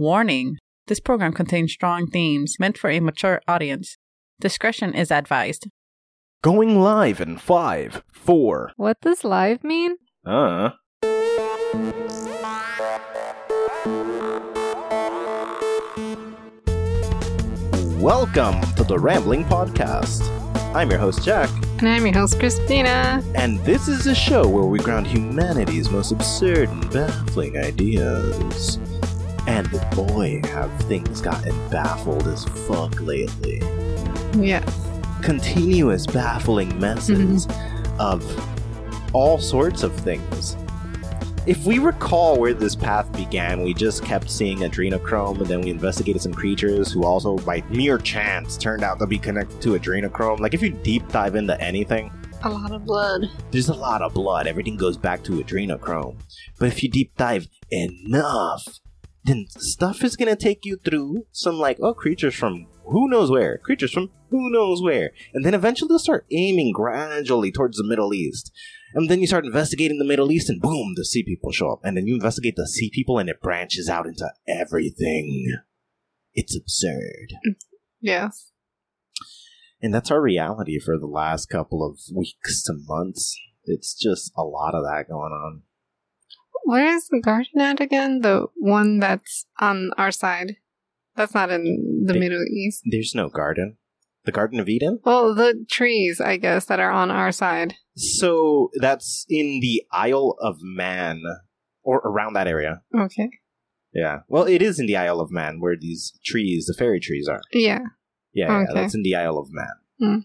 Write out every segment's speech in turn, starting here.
Warning this program contains strong themes meant for a mature audience. Discretion is advised. Going live in five, four. What does live mean? Uh. Welcome to the Rambling Podcast. I'm your host, Jack, And I'm your host, Christina. and this is a show where we ground humanity's most absurd and baffling ideas. And boy, have things gotten baffled as fuck lately. Yes. continuous baffling messes mm-hmm. of all sorts of things. If we recall where this path began, we just kept seeing adrenochrome, and then we investigated some creatures who also, by mere chance, turned out to be connected to adrenochrome. Like, if you deep dive into anything, A lot of blood. there's a lot of blood. Everything goes back to adrenochrome. But if you deep dive enough, then stuff is gonna take you through some like oh creatures from who knows where, creatures from who knows where, and then eventually they'll start aiming gradually towards the Middle East. And then you start investigating the Middle East, and boom, the sea people show up. And then you investigate the sea people, and it branches out into everything. It's absurd. Yes. And that's our reality for the last couple of weeks to months. It's just a lot of that going on. Where is the garden at again? The one that's on our side. That's not in the The- Middle East. There's no garden. The Garden of Eden? Well, the trees, I guess, that are on our side. So that's in the Isle of Man, or around that area. Okay. Yeah. Well, it is in the Isle of Man where these trees, the fairy trees, are. Yeah. Yeah, yeah, that's in the Isle of Man. Hmm.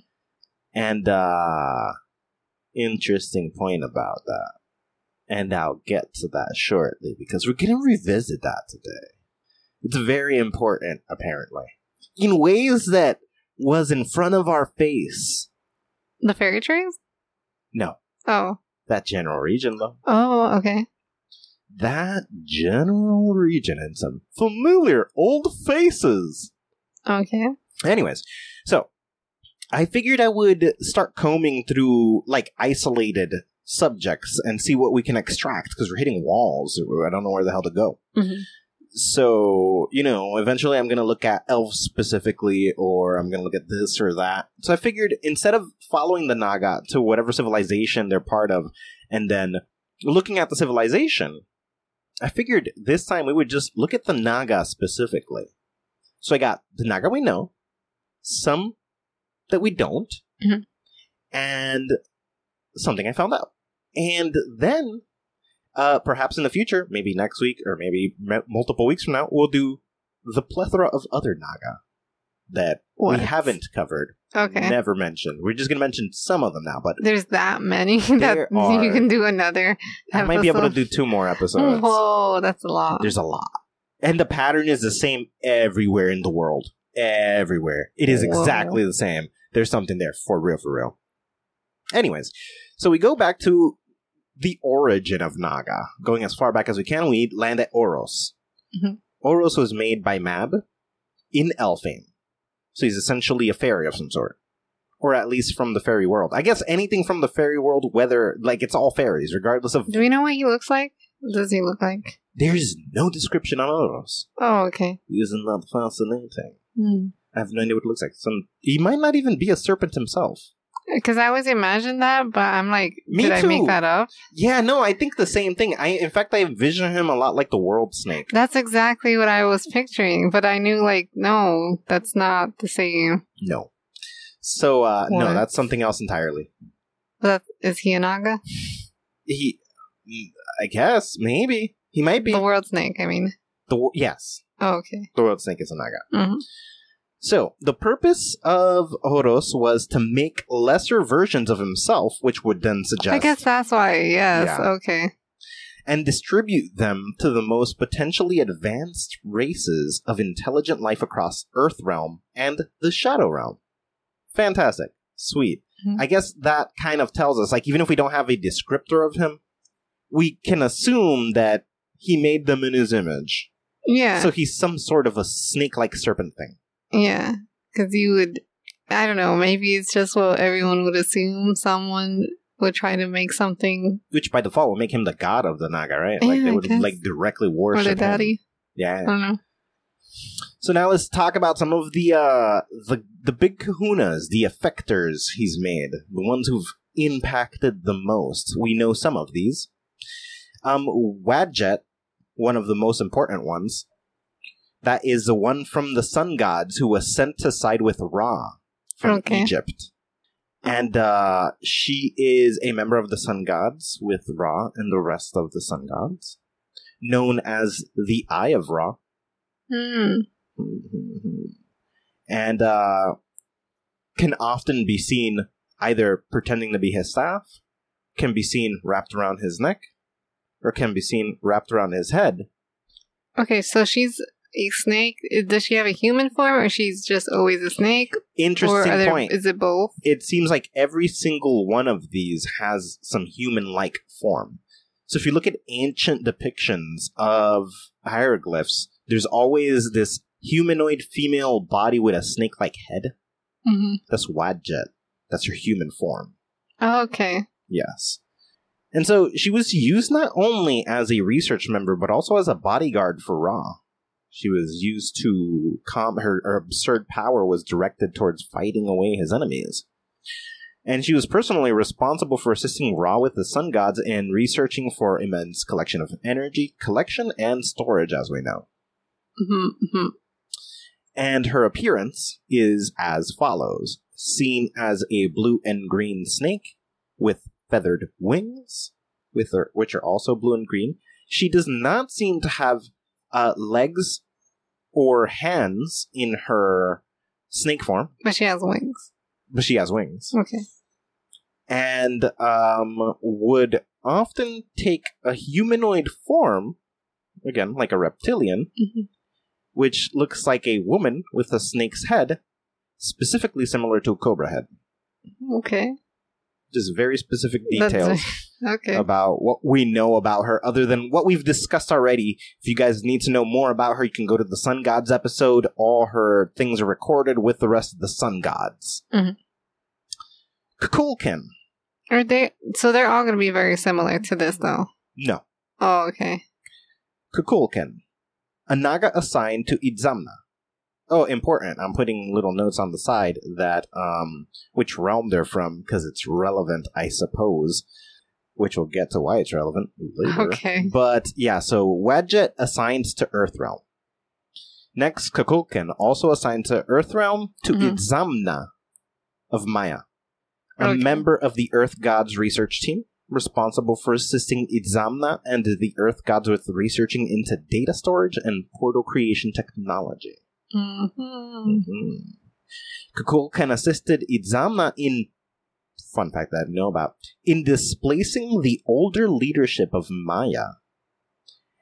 And, uh, interesting point about that. And I'll get to that shortly because we're going to revisit that today. It's very important, apparently, in ways that was in front of our face. The fairy trees? No, Oh. that general region, though. Oh, okay. that general region and some familiar old faces. Okay. Anyways, so I figured I would start combing through like isolated subjects and see what we can extract because we're hitting walls. I don't know where the hell to go. Mhm. So, you know, eventually I'm going to look at elves specifically, or I'm going to look at this or that. So I figured instead of following the Naga to whatever civilization they're part of, and then looking at the civilization, I figured this time we would just look at the Naga specifically. So I got the Naga we know, some that we don't, Mhm. and something I found out. And then uh, perhaps in the future, maybe next week or maybe m- multiple weeks from now, we'll do the plethora of other Naga that What? we haven't covered, Okay. never mentioned. We're just going to mention some of them now, but There's that many that are. you can do another. I might be able to do two more episodes. Whoa, that's a lot. There's a lot. And the pattern is the same everywhere in the world. Everywhere. It is Whoa. exactly the same. There's something there for real, for real. Anyways, so we go back to the origin of Naga. Going as far back as we can, we land at Oros. Mhm. Oros was made by Mab in Elfame. So he's essentially a fairy of some sort. Or at least from the fairy world. I guess anything from the fairy world, whether, like, it's all fairies, regardless of. Do we know what he looks like? What does he look like? There's no description on Oros. Oh, okay. Isn't that fascinating? Hmm. I have no idea what it looks like. Some he might not even be a serpent himself. Because I always imagine that, but I'm like, Me did I make that up? Yeah, no, I think the same thing. I in fact I envision him a lot like the world snake. That's exactly what I was picturing, but I knew, like, no, that's not the same. No. So uh no, that's something else entirely. That is he a naga? He I guess, maybe. He might be The world snake. I mean. the yes. Oh, okay. The world snake is a naga. Mhm. So, the purpose of Oros was to make lesser versions of himself, which would then suggest I guess that's why. Yes. Yeah. Okay. and distribute them to the most potentially advanced races of intelligent life across Earth Realm and the Shadow Realm. Fantastic. Sweet. Mhm. I guess that kind of tells us, like, even if we don't have a descriptor of him, we can assume that he made them in his image. Yeah. So he's some sort of a snake like serpent thing. Yeah. Because you would. I don't know. Maybe it's just what everyone would assume. Someone would try to make something Which by default will make him the god of the Naga, right? Like they I would like directly or worship their him. daddy. I Yeah. don't know. So now let's talk about some of the uh the the big kahunas, the effectors he's made, the ones who've impacted the most. We know some of these. Um Wadjet, one of the most important ones, that is the one from the sun gods who was sent to side with Ra from Okay. Egypt. And uh, she is a member of the sun gods with Ra and the rest of the sun gods, known as the Eye of Ra. Hmm. And uh, can often be seen either pretending to be his staff, can be seen wrapped around his neck, or can be seen wrapped around his head. Okay, so she's a snake. Does she have a human form, or she's just always a snake? Interesting there, point. is it both? it seems like every single one of these has some human like form. So if you look at ancient depictions of hieroglyphs, there's always this humanoid female body with a snake like head. hmm That's Wadjet. That's her human form. Oh, okay. Yes. And so she was used not only as a research member, but also as a bodyguard for Ra. She was used to calm her, her absurd power was directed towards fighting away his enemies. And she was personally responsible for assisting Ra with the sun gods in researching for immense collection of energy, collection, and storage, as we know. hmm hmm And her appearance is as follows seen as a blue and green snake with feathered wings, with her, which are also blue and green. She does not seem to have uh, legs or hands in her snake form, But she has wings. but she has wings. Okay. And um, would often take a humanoid form, again, like a reptilian, Mhm. which looks like a woman with a snake's head, specifically similar to a cobra head. Okay. Just very specific details Okay. about what we know about her, other than what we've discussed already. If you guys need to know more about her, you can go to the Sun Gods episode. All her things are recorded with the rest of the Sun Gods. Mhm. Kukulkan. Are they? So they're all going to be very similar to this, though. No. Oh, okay. Kukulkan. A Naga assigned to Itzamna. Oh, important. I'm putting little notes on the side that, um, which realm they're from, because it's relevant, I suppose. Which we'll get to why it's relevant later. Okay. But yeah, so Wadjet assigned to Earthrealm. Next, Kukulkan also assigned to Earthrealm to Mhm. Itzamna of Maya, a Okay. member of the Earth Gods research team responsible for assisting Itzamna and the Earth Gods with researching into data storage and portal creation technology. hmm Mm-hmm. Kukulkan assisted Itzamna in fun fact that I know about in displacing the older leadership of Maya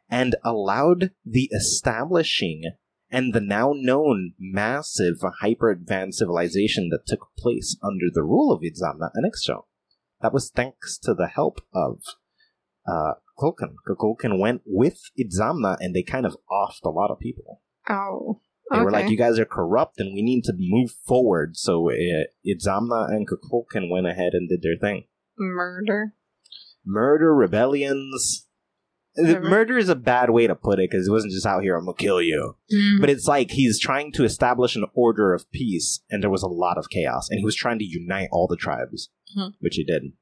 and allowed the establishing and the now known massive hyper advanced civilization that took place under the rule of Itzamna and Ixchel. That was thanks to the help of uh, Kukulkan. Kukulkan went with Itzamna and they kind of offed a lot of people. Oh. They okay. were like, "You guys are corrupt, and we need to move forward." So uh, Itzamna and Kukulkan went ahead and did their thing. Murder. Murder, rebellions. The- Murder is a bad way to put it because it wasn't just out here, "I'm gonna kill you," but it's like he's trying to establish an order of peace, and there was a lot of chaos, and he was trying to unite all the tribes, Mhm. which he did,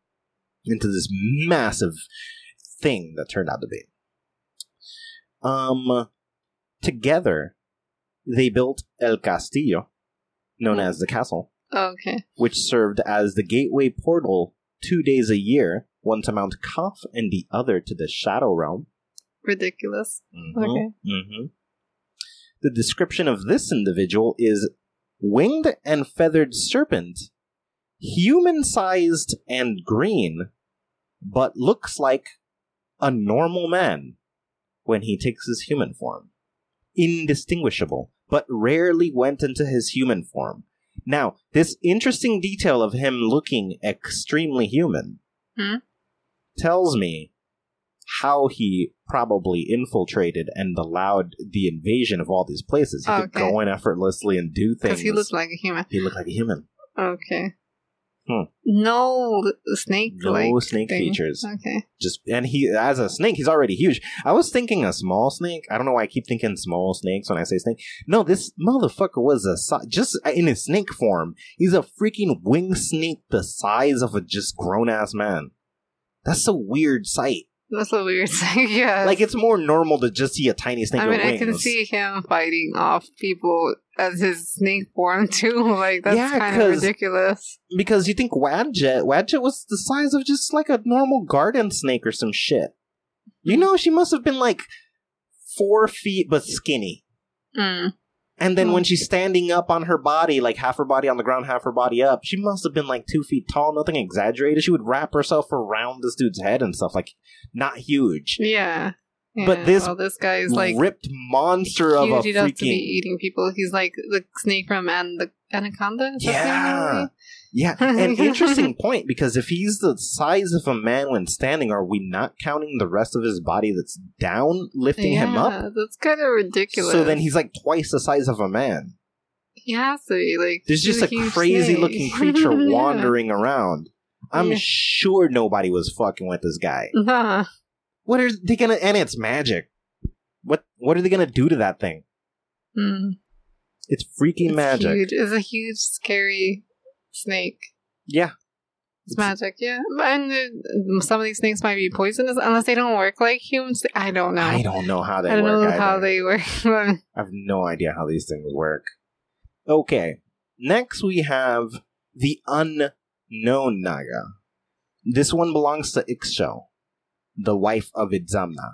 into this massive thing that turned out to be. Um, together, they built El Castillo, known as the castle, okay. which served as the gateway portal two days a year, one to Mount Kaf and the other to the Shadow Realm. Ridiculous. Mhm, Okay. mhm. The description of this individual is winged and feathered serpent, human sized and green, but looks like a normal man when he takes his human form. Indistinguishable, but rarely went into his human form. Now, this interesting detail of him looking extremely human Hmm? tells me how he probably infiltrated and allowed the invasion of all these places. He could go in effortlessly and do things. Because he looked like a human. He looked like a human. Okay. Hmm. No snake. No snake thing. features. Okay. Just and he as a snake, he's already huge. I was thinking a small snake. I don't know why I keep thinking small snakes when I say snake. No, this motherfucker was a si- just uh, in his snake form. He's a freaking wing snake the size of a just grown ass man. That's a weird sight. That's a weird thing. yeah. Like it's more normal to just see a tiny snake I mean, I can see him fighting off people as his snake form too. Like that's Yeah, kind of ridiculous. because you think Wadjet, Wadjet was the size of just like a normal garden snake or some shit. You know, she must have been like four feet but skinny. Mm. And then when she's standing up on her body, like half her body on the ground, half her body up, she must have been like two feet tall, nothing exaggerated. She would wrap herself around this dude's head and stuff, like not huge. Yeah. But this well, this guy is like ripped monster of a huge to freaking eating people. He's like the snake from and the anaconda. Is that the name of Yeah. Yeah, an interesting point because if he's the size of a man when standing, are we not counting the rest of his body that's down, lifting him up? That's kind of ridiculous. So then he's like twice the size of a man. Yeah, so like. There's just a crazy looking creature Yeah. wandering around. I'm Yeah. sure nobody was fucking with this guy. Nah. What are they gonna? And it's magic. What What are they gonna do to that thing? Mm. It's freaking It's magic. Huge. It's a huge, scary snake. Yeah, It's magic, yeah. And uh, some of these snakes might be poisonous unless they don't work like humans. I don't know. I don't know how they I don't work. know how they work. I have no idea how these things work. Okay, next we have the unknown Naga. This one belongs to Ixchel, the wife of Itzamna.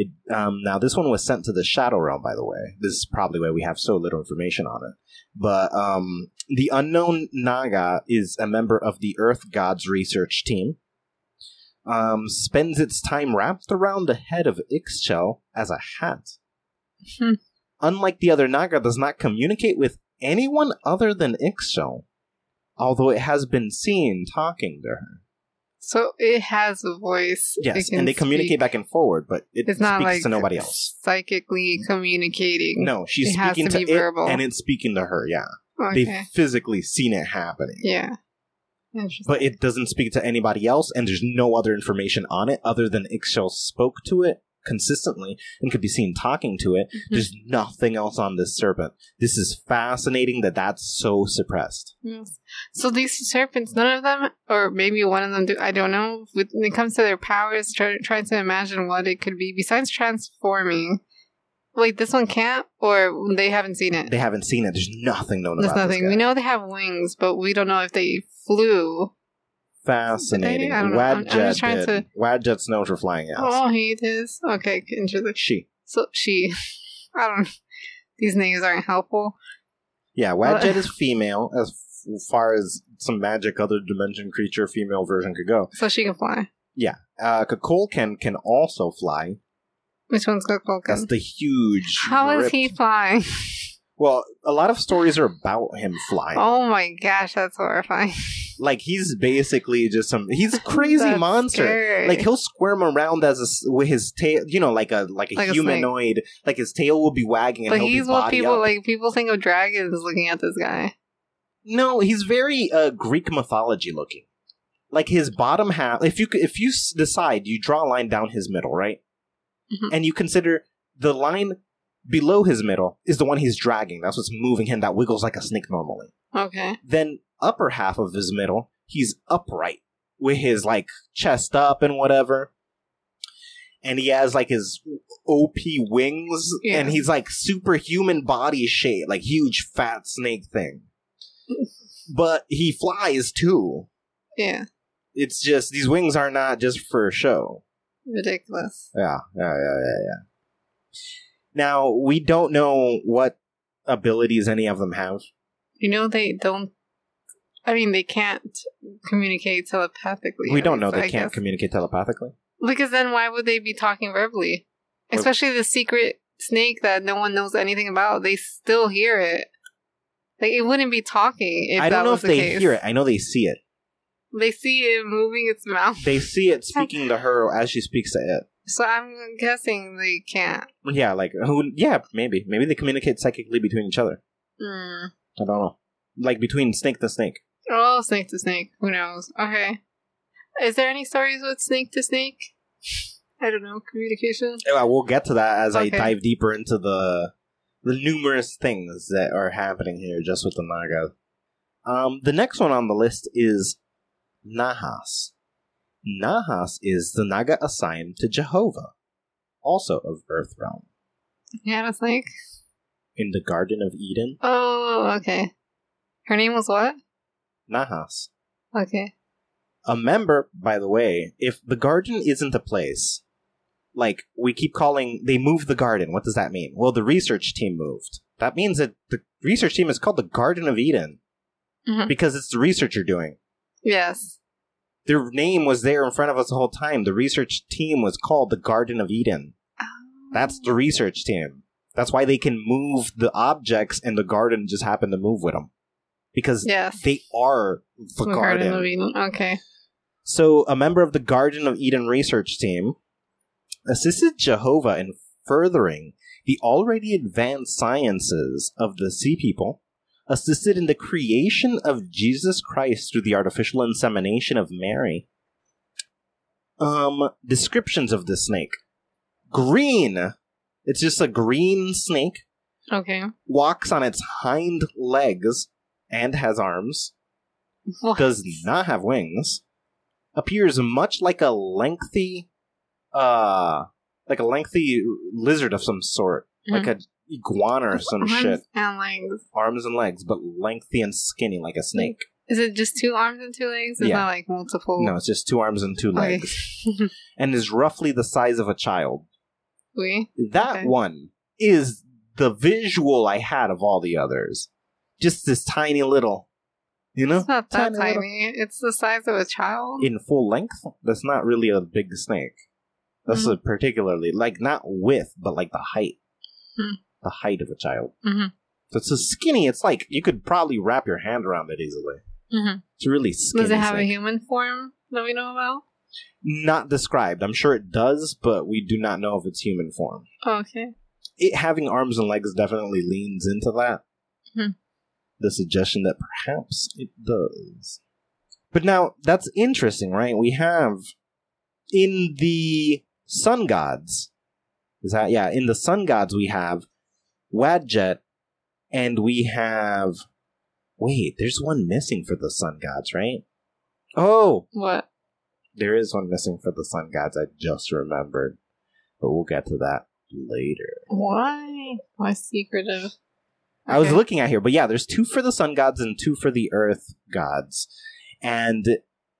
It, um, now, this one was sent to the Shadow Realm, by the way. This is probably why we have so little information on it. But um, the unknown Naga is a member of the Earth Gods research team. Um, spends its time wrapped around the head of Ixchel as a hat Hmm. unlike the other Naga, does not communicate with anyone other than Ixchel, although it has been seen talking to her. So it has a voice. Yes, and they communicate speak. back and forward, but it It's not speaks like to nobody else. psychically communicating. No, she's It has speaking to to, be it, verbal. and it's speaking to her. Yeah, Okay. they've physically seen it happening, Yeah. But it doesn't speak to anybody else, and there's no other information on it other than Ixchel spoke to it consistently and could be seen talking to it. Mm-hmm. There's nothing else on this serpent. This is fascinating that that's so suppressed. Yes. So these serpents, none of them, or maybe one of them do, I don't know. When it comes to their powers, try, trying to imagine what it could be besides transforming. Wait, this one can't, or they haven't seen it. They haven't seen it. There's nothing known There's nothing. We know they have wings, but we don't know if they flew. Fascinating. I. I'm- I'm Wadjet did. to- Wadjet's known for flying yes. Oh, he is. Okay, interesting. She. So she, I don't. These names aren't helpful. Yeah, Wadjet is female as far as some magic other dimension creature female version could go. So she can fly. Yeah, uh, Kukulkan can also fly. Which one's Kukulkan? That's the huge. How is ripped- he flying? Well, a lot of stories are about him flying. Oh my gosh, that's horrifying. Like he's basically just some. He's a crazy monster. scary. Like he'll squirm around as a with his tail, you know, like a like a Like a humanoid. like his tail will be wagging, but he's what people up. like. People think of dragons looking at this guy. No, he's very uh, Greek mythology looking. Like his bottom half. If you if you decide you draw a line down his middle, right, Mhm. and you consider the line below his middle is the one he's dragging. That's what's moving him. That wiggles like a snake normally. Okay. Then upper half of his middle, he's upright with his like chest up and whatever. And he has like his OP wings, Yeah. and he's like superhuman body shape, like huge fat snake thing. but he flies too. Yeah. It's just these wings are not just for show. Ridiculous. Yeah, yeah, yeah, yeah, yeah. Now we don't know what abilities any of them have. You know they don't. I mean, they can't communicate telepathically. we don't know they I can't guess. communicate telepathically. Because then, why would they be talking verbally? Especially the secret snake that no one knows anything about. They still hear it. Like it wouldn't be talking if I don't know if the they case. hear it. I know they see it. They see it moving its mouth. They see it speaking to her as she speaks to it. So I'm guessing they can't. Yeah, like who? Yeah, maybe. Maybe they communicate psychically between each other. Hmm. I don't know. Like between snake to snake. Oh, snake to snake. Who knows? Okay. Is there any stories with snake to snake? I don't know. Communication. Yeah, we'll get to that as I dive deeper into the the numerous things that are happening here just with the Naga. Um, the next one on the list is Nahas. Nahas is the Naga assigned to Jehovah, also of Earth Realm, Yeah, a snake. in the Garden of Eden. Oh, okay. Her name was what? Nahas. Okay. A member, by the way, if the garden isn't a place, like we keep calling, they moved the garden. What does that mean? Well, the research team moved. That means that the research team is called the Garden of Eden Mhm. because it's the research you're doing. Yes. Their name was there in front of us the whole time. The research team was called the Garden of Eden. That's the research team. That's why they can move the objects and the garden just happen to move with them. Because Yes. they are the The garden. of Eden. Okay. So, a member of the Garden of Eden research team assisted Jehovah in furthering the already advanced sciences of the Sea People, assisted in the creation of Jesus Christ through the artificial insemination of Mary. Um, descriptions of the snake green. It's just a green snake, Okay. walks on its hind legs and has arms What? does not have wings, appears much like a lengthy, uh, like a lengthy lizard of some sort, like a iguana or some Arms shit. And legs. Arms and legs, but lengthy and skinny like a snake. Is it just two arms and two legs? Is Yeah. not like multiple. No, it's just two arms and two Okay. legs, and is roughly the size of a child. we. That Okay. one is the visual I had of all the others. Just this tiny little, you know, It's not that Tiny little- tiny. It's the size of a child. in full length, that's not really a big snake. That's Mhm. a particularly like not width, but like the height, Hmm. the height of a child. Mhm. So it's so skinny. It's like you could probably wrap your hand around it easily. Mhm. It's really skinny. Does it have a human form that we know about? Not described. I'm sure it does, but we do not know if it's human form. Oh, okay. It having arms and legs definitely leans into that. The suggestion that perhaps it does. But now that's interesting, right? We have in the sun gods. Is that yeah? In the sun gods, we have Wadjet, and we have. Wait, there's one missing for the sun gods, right? Oh, What? there is one missing for the sun gods. I just remembered, but we'll get to that later. Why? Why secretive? I was looking at here, but yeah, there's two for the sun gods and two for the earth gods, and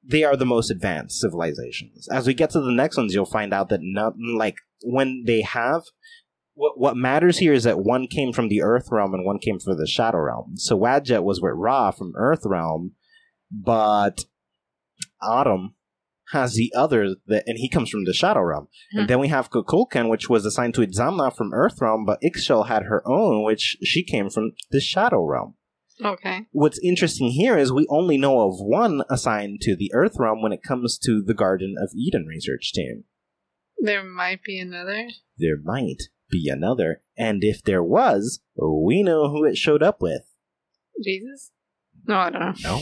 they are the most advanced civilizations. As we get to the next ones, you'll find out that not like when they have. What, what matters here is that one came from the Earth realm and one came from the Shadow realm. So Wadjet was with Ra from Earth realm, but Atum has the other that, and he comes from the Shadow realm. Hmm. And then we have Kukulkan, which was assigned to Itzamna from Earth realm, but Ixchel had her own, which she came from the Shadow realm. Okay. What's interesting here is we only know of one assigned to the Earth realm when it comes to the Garden of Eden research team. There might be another. There might be another, and if there was, we know who it showed up with. Jesus? No, I don't know.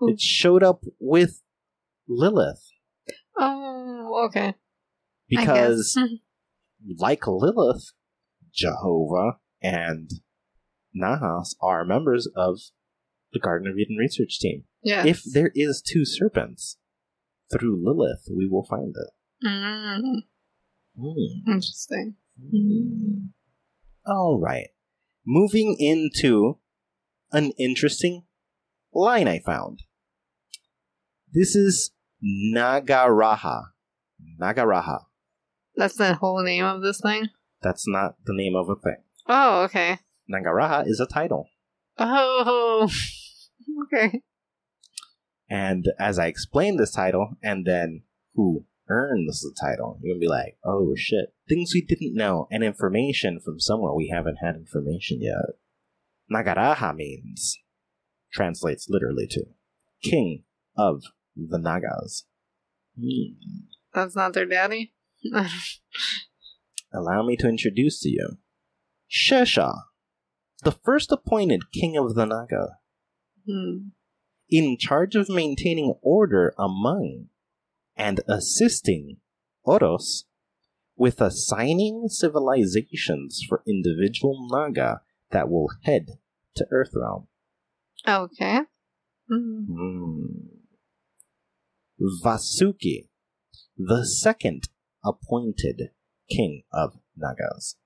No, it showed up with Lilith Oh, okay. Because, like Lilith, Jehovah and Nahas are members of the Garden of Eden research team. yeah. If there is two serpents, through Lilith, we will find it. Mm, Hmm. interesting. All right. Moving into an interesting line I found. This is Nagaraja. Nagaraja. That's the whole name of this thing? That's not the name of a thing. Oh, okay. Nagaraja is a title. Oh, okay. And as I explain this title, and then who earns the title, you're gonna be like, oh shit. Things we didn't know, and information from somewhere we haven't had information yet. Nagaraja means, translates literally to, king of the Nagas. Hmm. That's not their daddy? Allow me to introduce to you Shesha, the first appointed king of the Naga. Hmm. in charge of maintaining order among and assisting Oros with assigning civilizations for individual Naga that will head to Earthrealm. Okay. Hmm. Hmm. Vasuki, the second appointed king of Nagas.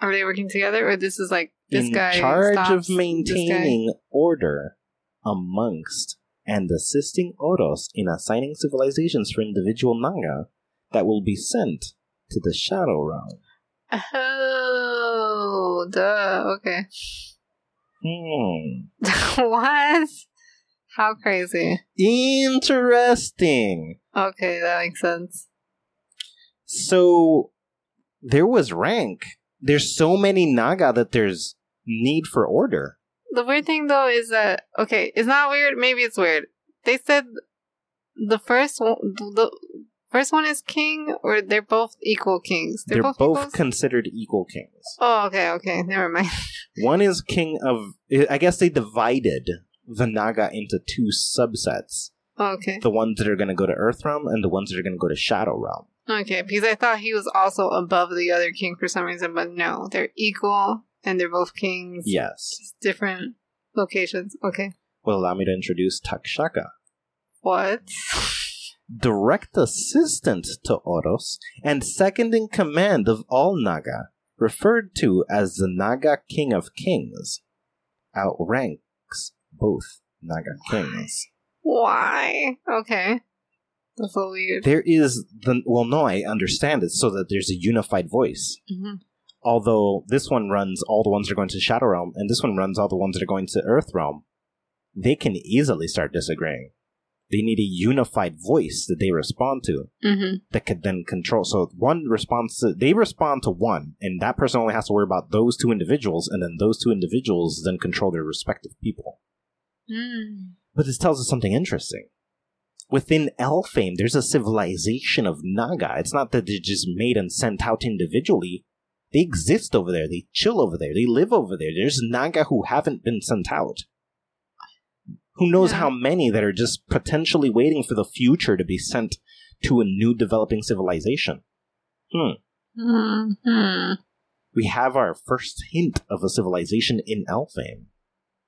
Are they working together, or this is like this in guy charge stops of maintaining order amongst and assisting Oros in assigning civilizations for individual Naga that will be sent to the Shadow Realm. Oh, duh. Okay. Hmm. what? How crazy? Interesting. Okay, that makes sense. So there was rank. There's so many Naga that there's need for order. The weird thing though is that okay, it's not weird. Maybe it's weird. They said the first one, the first one is king, or they're both equal kings. They're, both, equals? considered equal kings. oh, okay, okay. Never mind. One is king of. I guess they divided the Naga into two subsets: oh, Okay, the ones that are going to go to Earth Realm and the ones that are going to go to Shadow Realm. okay. Because I thought he was also above the other king for some reason, but no, they're equal and they're both kings. Yes. Just different locations. Okay. Will allow me to introduce Takshaka, What? direct assistant to Oros and second in command of all Naga, referred to as the Naga King of Kings, outranks both Naga kings. Why? Okay. That's so weird. There is the well, no, I understand it so that there's a unified voice. hmm Although this one runs all the ones that are going to Shadow Realm, and this one runs all the ones that are going to Earth Realm, they can easily start disagreeing. They need a unified voice that they respond to hmm that could then control. So one responds to they respond to one, and that person only has to worry about those two individuals, and then those two individuals then control their respective people. Mm. But this tells us something interesting. Within Elfame, there's a civilization of Naga. It's not that they're just made and sent out individually. They exist over there. They chill over there. They live over there. There's Naga who haven't been sent out. Who knows Yeah. how many that are just potentially waiting for the future to be sent to a new developing civilization? hmm We have our first hint of a civilization in Elfame.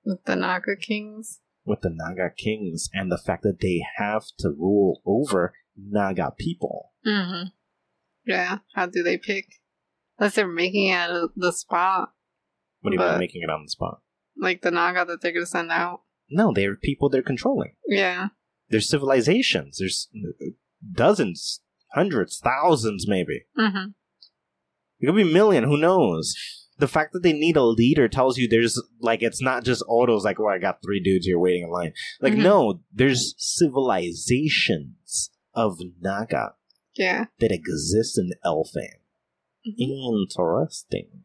With the Naga Kings. with the Naga kings and the fact that they have to rule over Naga people. hmm Yeah. How do they pick? Unless they're making it out of the spot, What do you mean making it on the spot? like the Naga that they're gonna send out. No, they're people they're controlling. Yeah. There's civilizations. There's dozens, hundreds, thousands, maybe. hmm It could be a million. Who knows? The fact that they need a leader tells you there's like it's not just autos like oh I got three dudes here waiting in line. Like Mhm. no, there's civilizations of Naga Yeah. that exist in Elfame. Mhm. Interesting.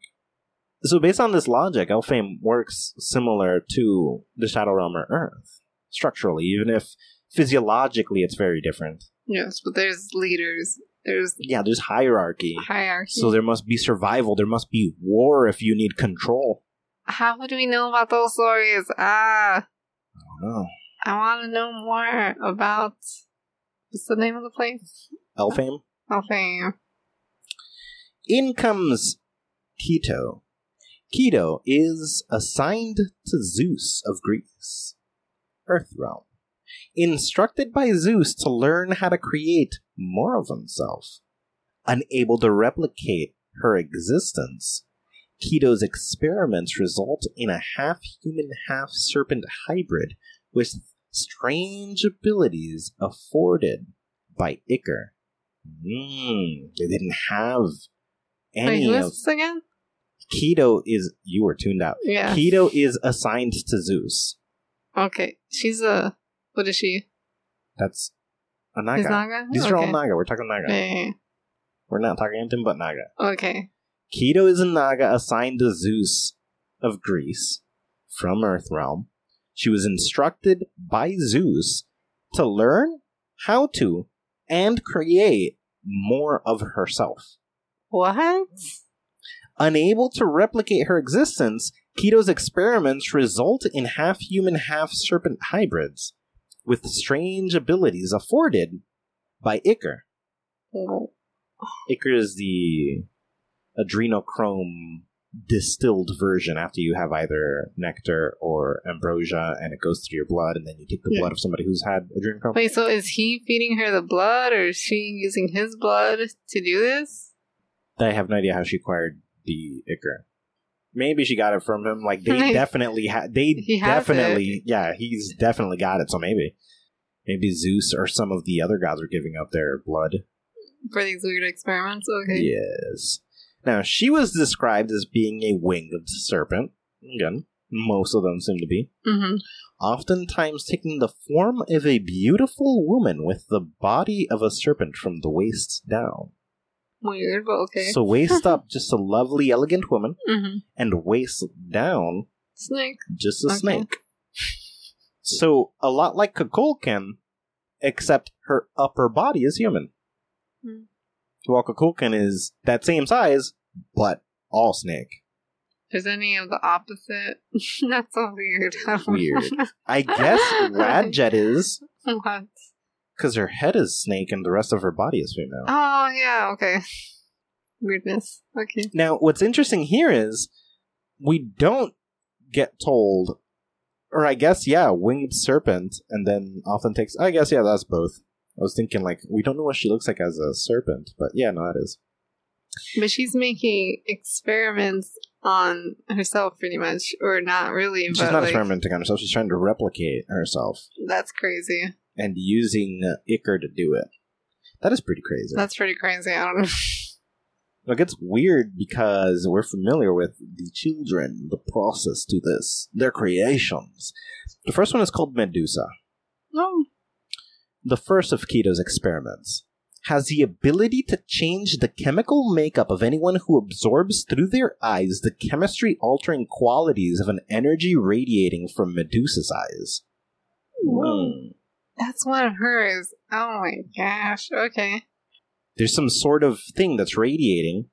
So, based on this logic, Elfame works similar to the Shadow Realm or Earth structurally, even if physiologically it's very different. Yes, but there's leaders. There's Yeah, there's hierarchy. hierarchy. So, there must be survival, there must be war if you need control. How do we know about those stories? Ah, I don't know. I want to know more about. What's the name of the place? Elfame? Elfame. In comes Keto. Keto is assigned to Zeus of Greece, Earth Realm. Instructed by Zeus to learn how to create more of himself. Unable to replicate her existence, Keto's experiments result in a half human, half serpent hybrid with strange abilities afforded by Ichor. Mm, they didn't have any who of is this again? Keto is you were tuned out. Yeah. Keto is assigned to Zeus. Okay. She's a. What is she? That's a Is Naga. Naga? These are all Naga. We're talking Naga. Yeah. We're not talking anything but Naga. Okay. Keto is a Naga assigned to Zeus of Greece from Earthrealm. She was instructed by Zeus to learn how to and create more of herself. What? Unable to replicate her existence, Keto's experiments result in half human, half serpent hybrids with strange abilities afforded by Ichor. Oh, Ichor is the adrenochrome distilled version after you have either nectar or ambrosia and it goes through your blood and then you take the Yeah. blood of somebody who's had adrenochrome. Wait, so is he feeding her the blood, or is she using his blood to do this? I have no idea how she acquired the Ichor. Maybe she got it from him. Like they definitely had. They definitely, yeah, he's definitely got it. So maybe, maybe Zeus or some of the other gods are giving up their blood. For these weird experiments? Okay. Yes. Now she was described as being a winged serpent. Again, most of them seem to be. Mm-hmm. Oftentimes taking the form of a beautiful woman with the body of a serpent from the waist down. Weird, but okay. So waist up, just a lovely, elegant woman, mm-hmm. and waist down, Snake. just a Okay. snake. So a lot like Kukulkan, except her upper body is human. Hmm. While Kukulkan is that same size, but all snake. Is any of the opposite? That's so weird. Weird. I guess Wadjet is what? Because her head is snake and the rest of her body is female. Oh, yeah, okay. Weirdness. Okay. Now, what's interesting here is we don't get told, or I guess, yeah, winged serpent, and then often takes. I guess, yeah, that's both. I was thinking, like, we don't know what she looks like as a serpent, but yeah, no, that is. But she's making experiments on herself, pretty much, or not really. She's not like, experimenting on herself, she's trying to replicate herself That's crazy. And using uh, Ichor to do it. That is pretty crazy. That's pretty crazy. I don't know. It gets weird because we're familiar with the children, the process to this, their creations. The first one is called Medusa. Oh, the first of Keto's experiments, has the ability to change the chemical makeup of anyone who absorbs through their eyes the chemistry altering qualities of an energy radiating from Medusa's eyes. Hmm. That's one of hers. Oh my gosh. Okay. There's some sort of thing that's radiating,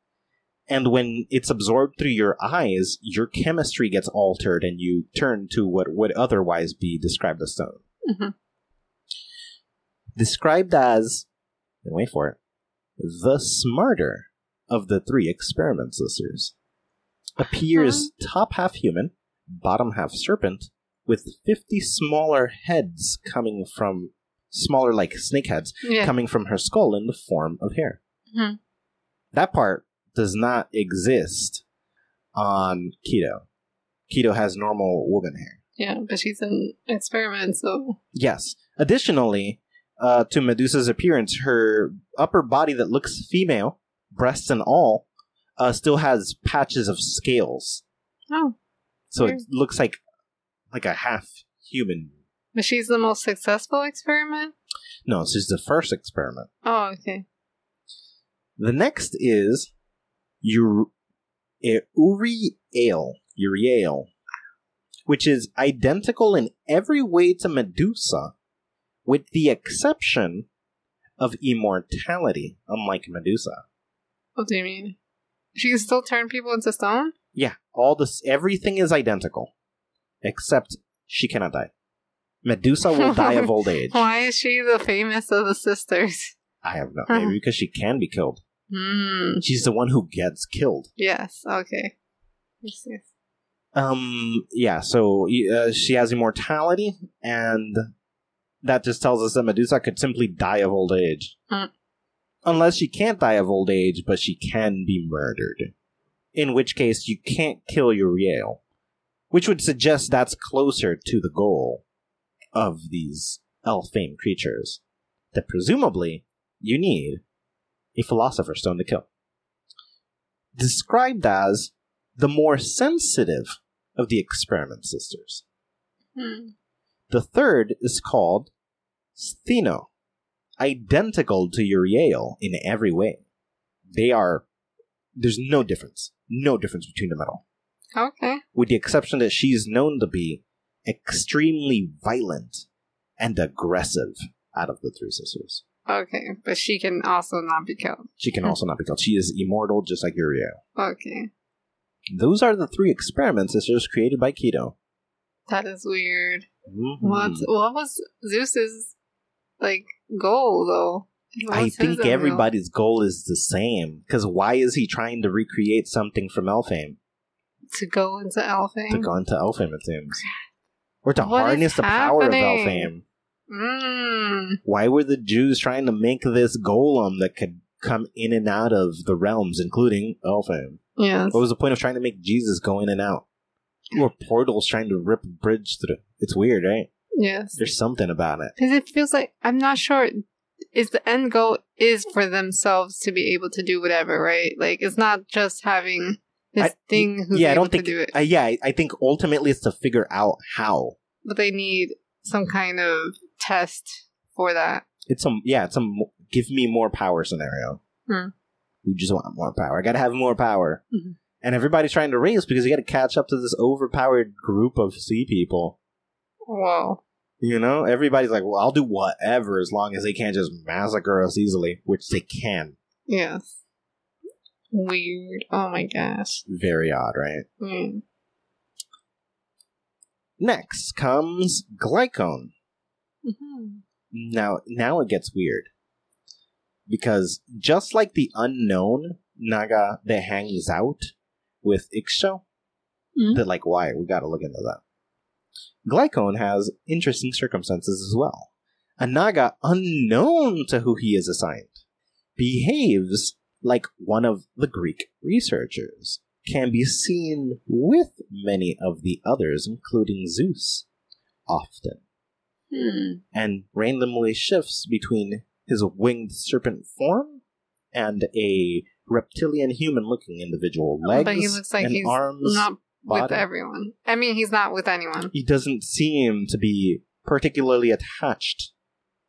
and when it's absorbed through your eyes, your chemistry gets altered and you turn to what would otherwise be described as stone. Mhm. Described as, wait for it, the smarter of the three experiment sisters. Appears top half human, bottom half serpent, with 50 smaller heads coming from, smaller like snake heads, Yeah. coming from her skull in the form of hair. Mhm. That part does not exist on keto. Keto has normal woman hair. Yeah, but she's an experiment, so Yes. Additionally, uh, to Medusa's appearance, her upper body that looks female, breasts and all, uh, still has patches of scales. oh, So Weird. it looks like like a half human. but she's the most successful experiment. No, this is the first experiment. Oh, okay. The next is Ur- Uriel, Uriel, which is identical in every way to Medusa, with the exception of immortality, unlike Medusa. What do you mean? She can still turn people into stone. Yeah, all this, everything is identical, except she cannot die. Medusa will die of old age. Why is she the famous of the sisters? I have no, maybe because she can be killed. Hmm. She's the one who gets killed. Yes. Okay. Yes, yes. Um. Yeah. So uh, she has immortality, and that just tells us that Medusa could simply die of old age, Mm. unless she can't die of old age, but she can be murdered. In which case, you can't kill Uriel, which would suggest that's closer to the goal of these elf-famed creatures. That presumably you need a philosopher's stone to kill. Described as the more sensitive of the experiment sisters. Hmm. The third is called Stheno, identical to Uriel in every way. They are, there's no difference. No difference between them at all. Okay. With the exception that she's known to be extremely violent and aggressive out of the three sisters. Okay. But she can also not be killed. She can also not be killed. She is immortal just like Uriel. Okay. Those are the three experiments that was created by Keto. That is weird. Mhm. What what was Zeus's like goal though? I think everybody's goal is the same. Because why is he trying to recreate something from Elfame? To go into Elfing. To go into Elfame, it seems. Or to What is harness the power of happening? Elfame. Mm. Why were the Jews trying to make this golem that could come in and out of the realms, including Elfame? Yes. What was the point of trying to make Jesus go in and out? Or portals trying to rip a bridge through. It's weird, right? Yes. There's something about it. Because it feels like I'm not sure. Is the end goal is for themselves to be able to do whatever, right? Like it's not just having this I- thing who's yeah, I don't think. do it, Uh, yeah, I, I think ultimately it's to figure out how. but they need some kind of test for that. It's some yeah, it's some give me more power scenario. Hmm. We just want more power. I gotta have more power, Mhm. and everybody's trying to race because you got to catch up to this overpowered group of sea people. Whoa. You know, everybody's like, "Well, I'll do whatever as long as they can't just massacre us easily," which they can. Yes. Weird. Oh my gosh. Very odd, right? Mm. Next comes Glycon. Mhm. Now, now it gets weird because just like the unknown Naga that hangs out with Ixcho, Mhm. that like why we got to look into that. Glycon has interesting circumstances as well. A Naga unknown to who he is assigned behaves like one of the Greek researchers, can be seen with many of the others, including Zeus, often Hmm. and randomly shifts between his winged serpent form and a reptilian human looking individual. Legs But he looks like and he's arms. not with everyone. I mean, he's not with anyone. He doesn't seem to be particularly attached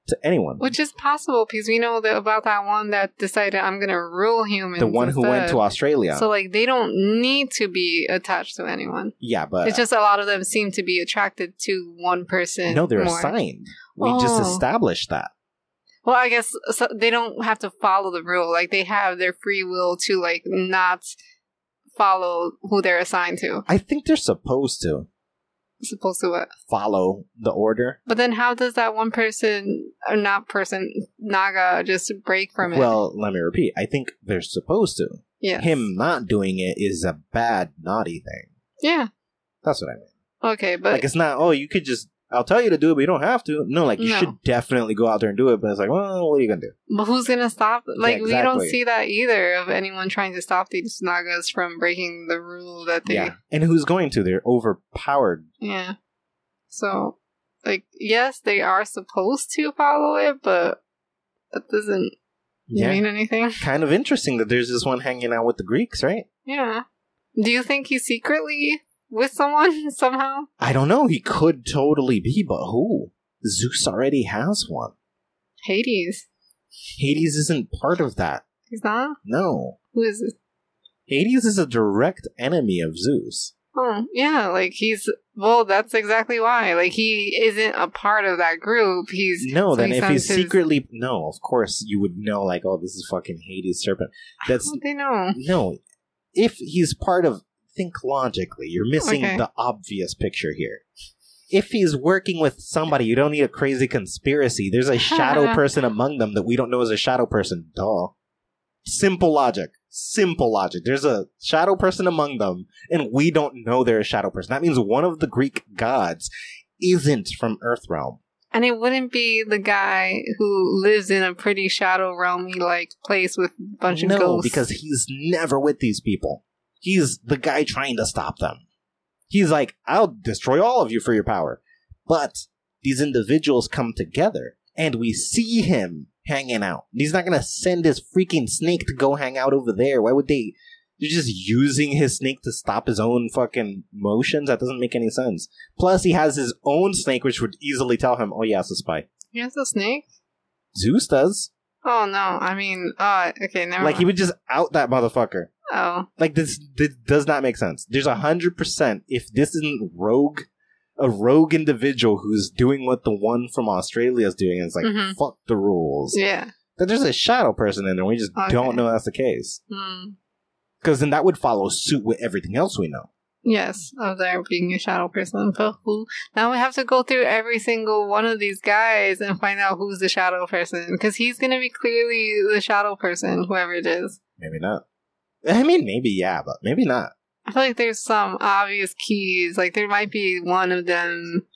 to anyone. Which is possible because we know that about that one that decided I'm going to rule humans. the one who went to Australia. So, like, they don't need to be attached to anyone. yeah, but it's just a lot of them seem to be attracted to one person. no, they're more. assigned. We just Oh. established that. Well, I guess so they don't have to follow the rule. Like, they have their free will to, like, not follow who they're assigned to. I think they're supposed to Supposed to what? follow the order. But then how does that one person, or not person, Naga, just break from it? Well, let me repeat. I think they're supposed to. yeah. Him not doing it is a bad, naughty thing. Yeah. That's what I mean. Okay, but like it's not. Oh, you could just. I'll tell you to do it, but you don't have to. No, like you No. should definitely go out there and do it. But it's like, well, what are you gonna do? But who's gonna stop? Like we don't see that either of anyone trying to stop these Nagas from breaking the rule that they. Yeah, and who's going to? They're overpowered. Yeah. So, like, yes, they are supposed to follow it, but that doesn't Yeah, mean anything. kind of interesting that there's this one hanging out with the Greeks, right? Yeah. Do you think he secretly with someone somehow? I don't know. He could totally be, but who? Zeus already has one. Hades. Hades isn't part of that. He's not. No, Who is it? Hades is a direct enemy of Zeus. Oh, yeah. Like he's. Well, that's exactly why. Like he isn't a part of that group. He's No, so then he if he's his- secretly no, of course you would know. Like, oh, this is fucking Hades serpent. That's How would they know? no. If he's part of, think logically. You're missing Okay. the obvious picture here. If he's working with somebody, you don't need a crazy conspiracy. There's a shadow person among them that we don't know is a shadow person. Duh. Simple logic. Simple logic. There's a shadow person among them, and we don't know they're a shadow person. That means one of the Greek gods isn't from Earthrealm. And it wouldn't be the guy who lives in a pretty shadow realmy like place with a bunch of no, ghosts. because he's never with these people. He's the guy trying to stop them. He's like, I'll destroy all of you for your power. But these individuals come together, and we see him hanging out. He's not gonna send his freaking snake to go hang out over there. Why would they? They're just using his snake to stop his own fucking motions. That doesn't make any sense. Plus, he has his own snake, which would easily tell him, "Oh yeah, it's a spy." he has a snake. Zeus does. Oh no! I mean, uh, okay, never. Like he would just out that motherfucker. Oh, Like this, this does not make sense. There's a hundred percent. If this isn't rogue, a rogue individual who's doing what the one from Australia is doing, and it's like Mhm. fuck the rules. yeah. That there's a shadow person in there. We just Okay. don't know that's the case. Hmm. Because then that would follow suit with everything else we know. Yes, of there being a shadow person. But who? Now we have to go through every single one of these guys and find out who's the shadow person. Because he's going to be clearly the shadow person, whoever it is. Maybe not. I mean, maybe yeah, but maybe not. I feel like there's some obvious keys. Like there might be one of them.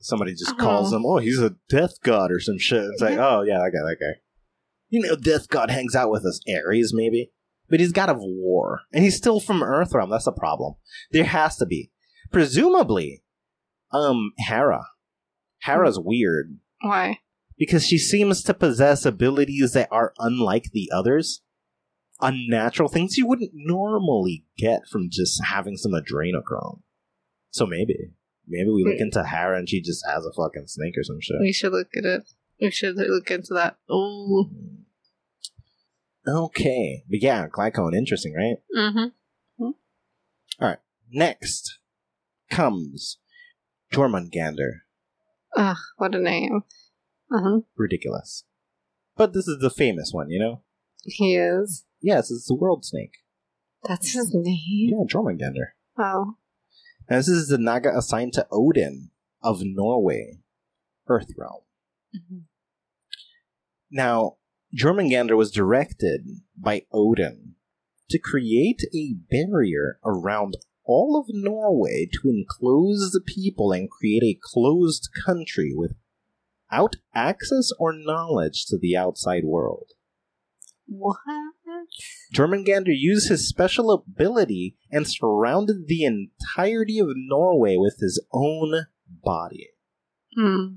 Somebody just Oh. calls him, oh, he's a death god or some shit. It's like, oh, yeah, that guy, that guy. You know, death god hangs out with us, Ares, maybe. But he's god of war. And he's still from Earthrealm. That's a problem. There has to be. Presumably, um, Hera. Hera's weird Why? because she seems to possess abilities that are unlike the others. Unnatural things you wouldn't normally get from just having some adrenochrome. So maybe. Maybe we look Hmm. into Hera and she just has a fucking snake or some shit. We should look at it. We should look into that. Oh. Okay. But yeah, Glycon, interesting, right? Mm-hmm. Alright. Next comes Jormungandr. Ugh, what a name. Uh-huh. Ridiculous. But this is the famous one, you know? He is. Yes, it's the world snake. That's his name. Yeah, Jormungandr. Oh. And this is the Naga assigned to Odin of Norway, Earthrealm. Mhm. Now, Jormungandr was directed by Odin to create a barrier around all of Norway to enclose the people and create a closed country without access or knowledge to the outside world. What? Jormungandr used his special ability and surrounded the entirety of Norway with his own body, Hmm.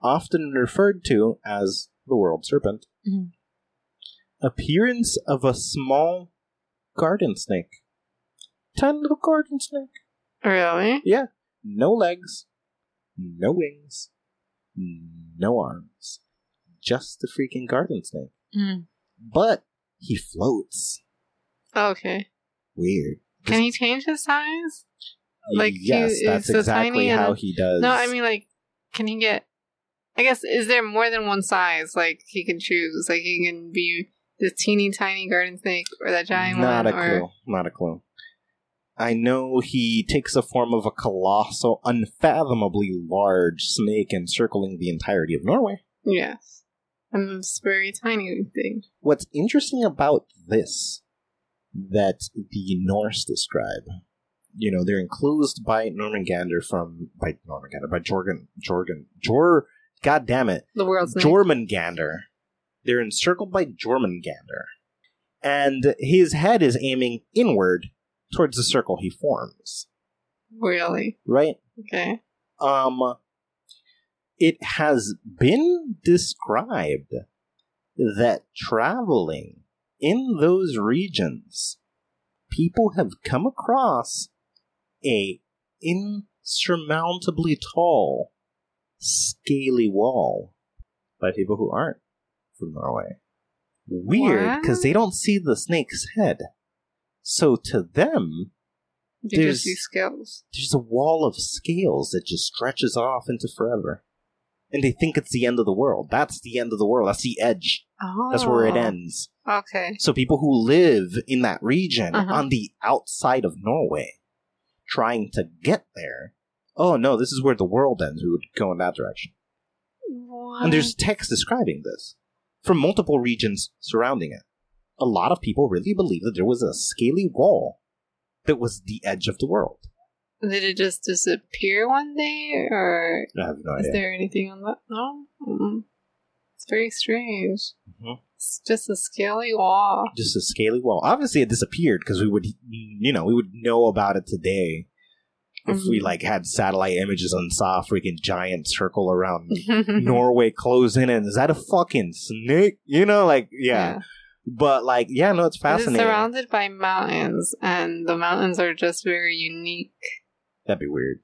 often referred to as the World Serpent. Mhm. Appearance of a small garden snake. Tiny little garden snake. Really? Yeah. No legs, no wings, no arms. Just a freaking garden snake. Mm. But he floats. Oh, okay. Weird. Can he change his size? Like, he yes, is that's so exactly tiny how then- he does. No, I mean like, can he get? I guess is there more than one size? Like he can choose. Like he can be this teeny tiny garden snake or that giant not one. Not a or clue. Not a clue. I know he takes the form of a colossal, unfathomably large snake encircling the entirety of Norway. yes, and this very tiny thing. What's interesting about this that the Norse describe, you know, they're enclosed by Normangander from by Normangander by Jorgen Jorgen Jor. God damn it, The world's name. Jormungandr. They're encircled by Jormungandr. And his head is aiming inward towards the circle he forms. Really? Right? Okay. Um it has been described that traveling in those regions people have come across a insurmountably tall scaly wall by people who aren't from Norway. Weird, because they don't see the snake's head. So to them, You There's- just see skills. there's a wall of scales that just stretches off into forever. And they think it's the end of the world. That's the end of the world. That's the edge. Oh, That's where it ends. Okay. So people who live in that region Uh-huh. on the outside of Norway, trying to get there, oh no, this is where the world ends. We would go in that direction. What? And there's text describing this from multiple regions surrounding it. A lot of people really believe that there was a scaly wall that was the edge of the world. Did it just disappear one day, or I have no is idea. there anything on that? No. Mm-mm. It's very strange. Mhm. It's just a scaly wall. Just a scaly wall. Obviously, it disappeared because we would, you know, we would know about it today if we Mhm. like had satellite images and saw a freaking giant circle around Norway close in, and is that a fucking snake? You know, like yeah. But like, yeah, no, it's It's fascinating. surrounded by mountains, and the mountains are just very unique. That'd be weird.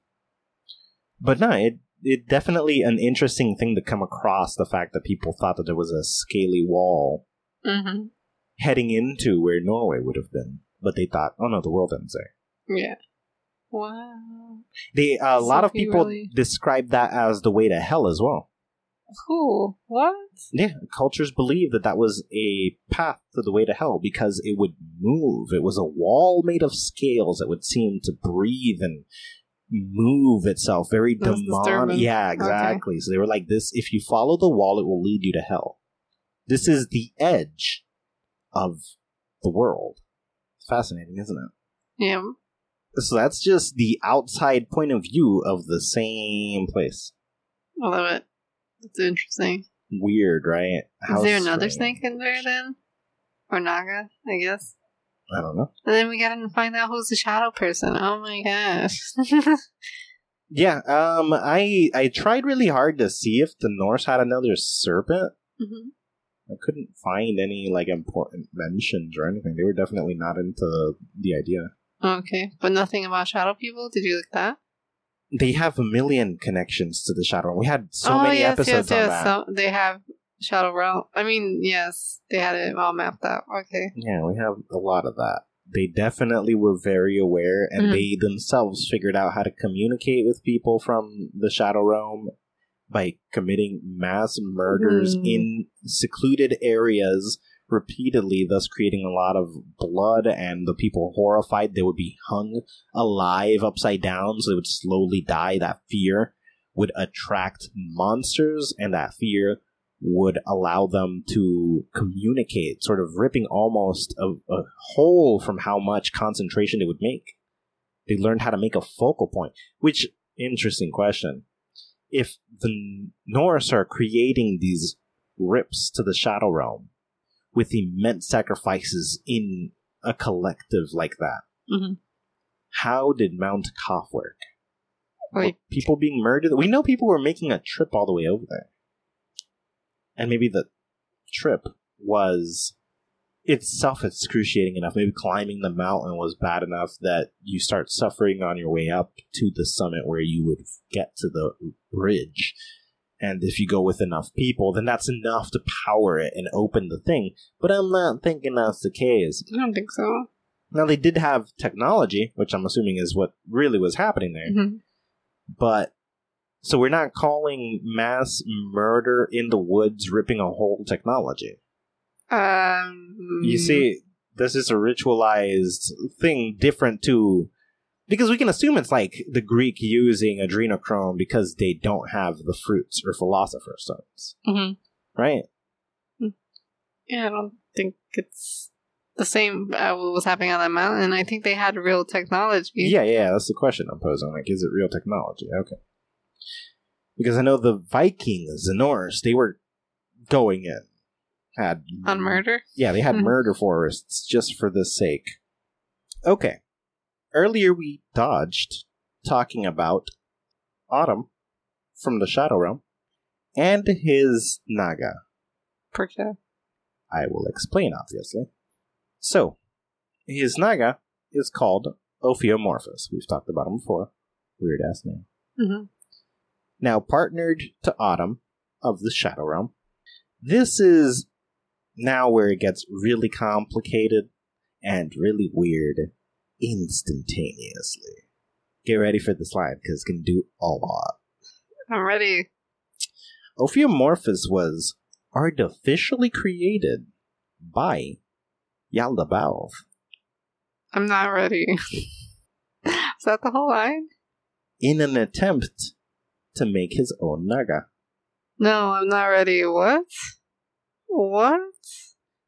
But no, it it definitely an interesting thing to come across the fact that people thought that there was a scaly wall hmm heading into where Norway would have been, but they thought, oh no, the world ends there. Yeah. Wow. They a So lot of people really- describe that as the way to hell as well. Who? What? Yeah, cultures believe that that was a path to the way to hell because it would move. It was a wall made of scales that would seem to breathe and move itself. Very demonic. Yeah, exactly. So they were like, "This. If you follow the wall, it will lead you to hell. This is the edge of the world." Fascinating, isn't it? Yeah. So that's just the outside point of view of the same place. I love it. That's interesting. Weird, right? How Is there another strange. snake in there then? Or Naga, I guess. I don't know. And then we gotta find out who's the shadow person. Oh my gosh. Yeah, um, I I tried really hard to see if the Norse had another serpent. Mhm. I couldn't find any like important mentions or anything. They were definitely not into the idea. Okay, but nothing about shadow people? Did you look that? They have a million connections to the Shadow. Realm. We had so oh, many yes, episodes yes, on yes. that. So they have Shadow Realm. I mean, yes, they had it all mapped out. Okay. Yeah, we have a lot of that. They definitely were very aware, and Mhm. they themselves figured out how to communicate with people from the Shadow Realm by committing mass murders Mhm. in secluded areas repeatedly, thus creating a lot of blood. And the people horrified, they would be hung alive upside down, so they would slowly die. That fear would attract monsters, and that fear would allow them to communicate, sort of ripping almost a, a hole from how much concentration they would make. They learned how to make a focal point, which, interesting question. If the Norse are creating these rips to the Shadow Realm with immense sacrifices in a collective like that, Mhm. how did Mount Koth work? Were people being murdered? We know people were making a trip all the way over there. And maybe the trip was itself excruciating enough. Maybe climbing the mountain was bad enough that you start suffering on your way up to the summit where you would get to the bridge. And if you go with enough people, then that's enough to power it and open the thing. But I'm not thinking that's the case. I don't think so. Now, they did have technology, which I'm assuming is what really was happening there Mhm. but so we're not calling mass murder in the woods ripping a whole technology. Um, You see, this is a ritualized thing different to because we can assume it's like the Greek using adrenochrome because they don't have the fruits or philosopher stones, Mhm. right? Yeah, I don't think it's the same uh, what was happening on that mountain. I think they had real technology. Yeah, yeah, that's the question I'm posing. Like, is it real technology? Okay. Because I know the Vikings, the Norse, they were going in. Had On murder? Yeah, they had Mhm. murder forests just for the sake. Okay. Earlier we dodged talking about Atum from the Shadow Realm and his Naga. Percha. I will explain, obviously. So, his Naga is called Ophiomorphos. We've talked about him before. Weird ass name. hmm Now partnered to Atum of the Shadow Realm. This is now where it gets really complicated and really weird instantaneously. Get ready for this line because going to do a lot. I'm ready. Ophiomorphos was artificially created by Yaldabaoth. I'm not ready. Is that the whole line? in an attempt to make his own Naga. No, I'm not ready. What? What?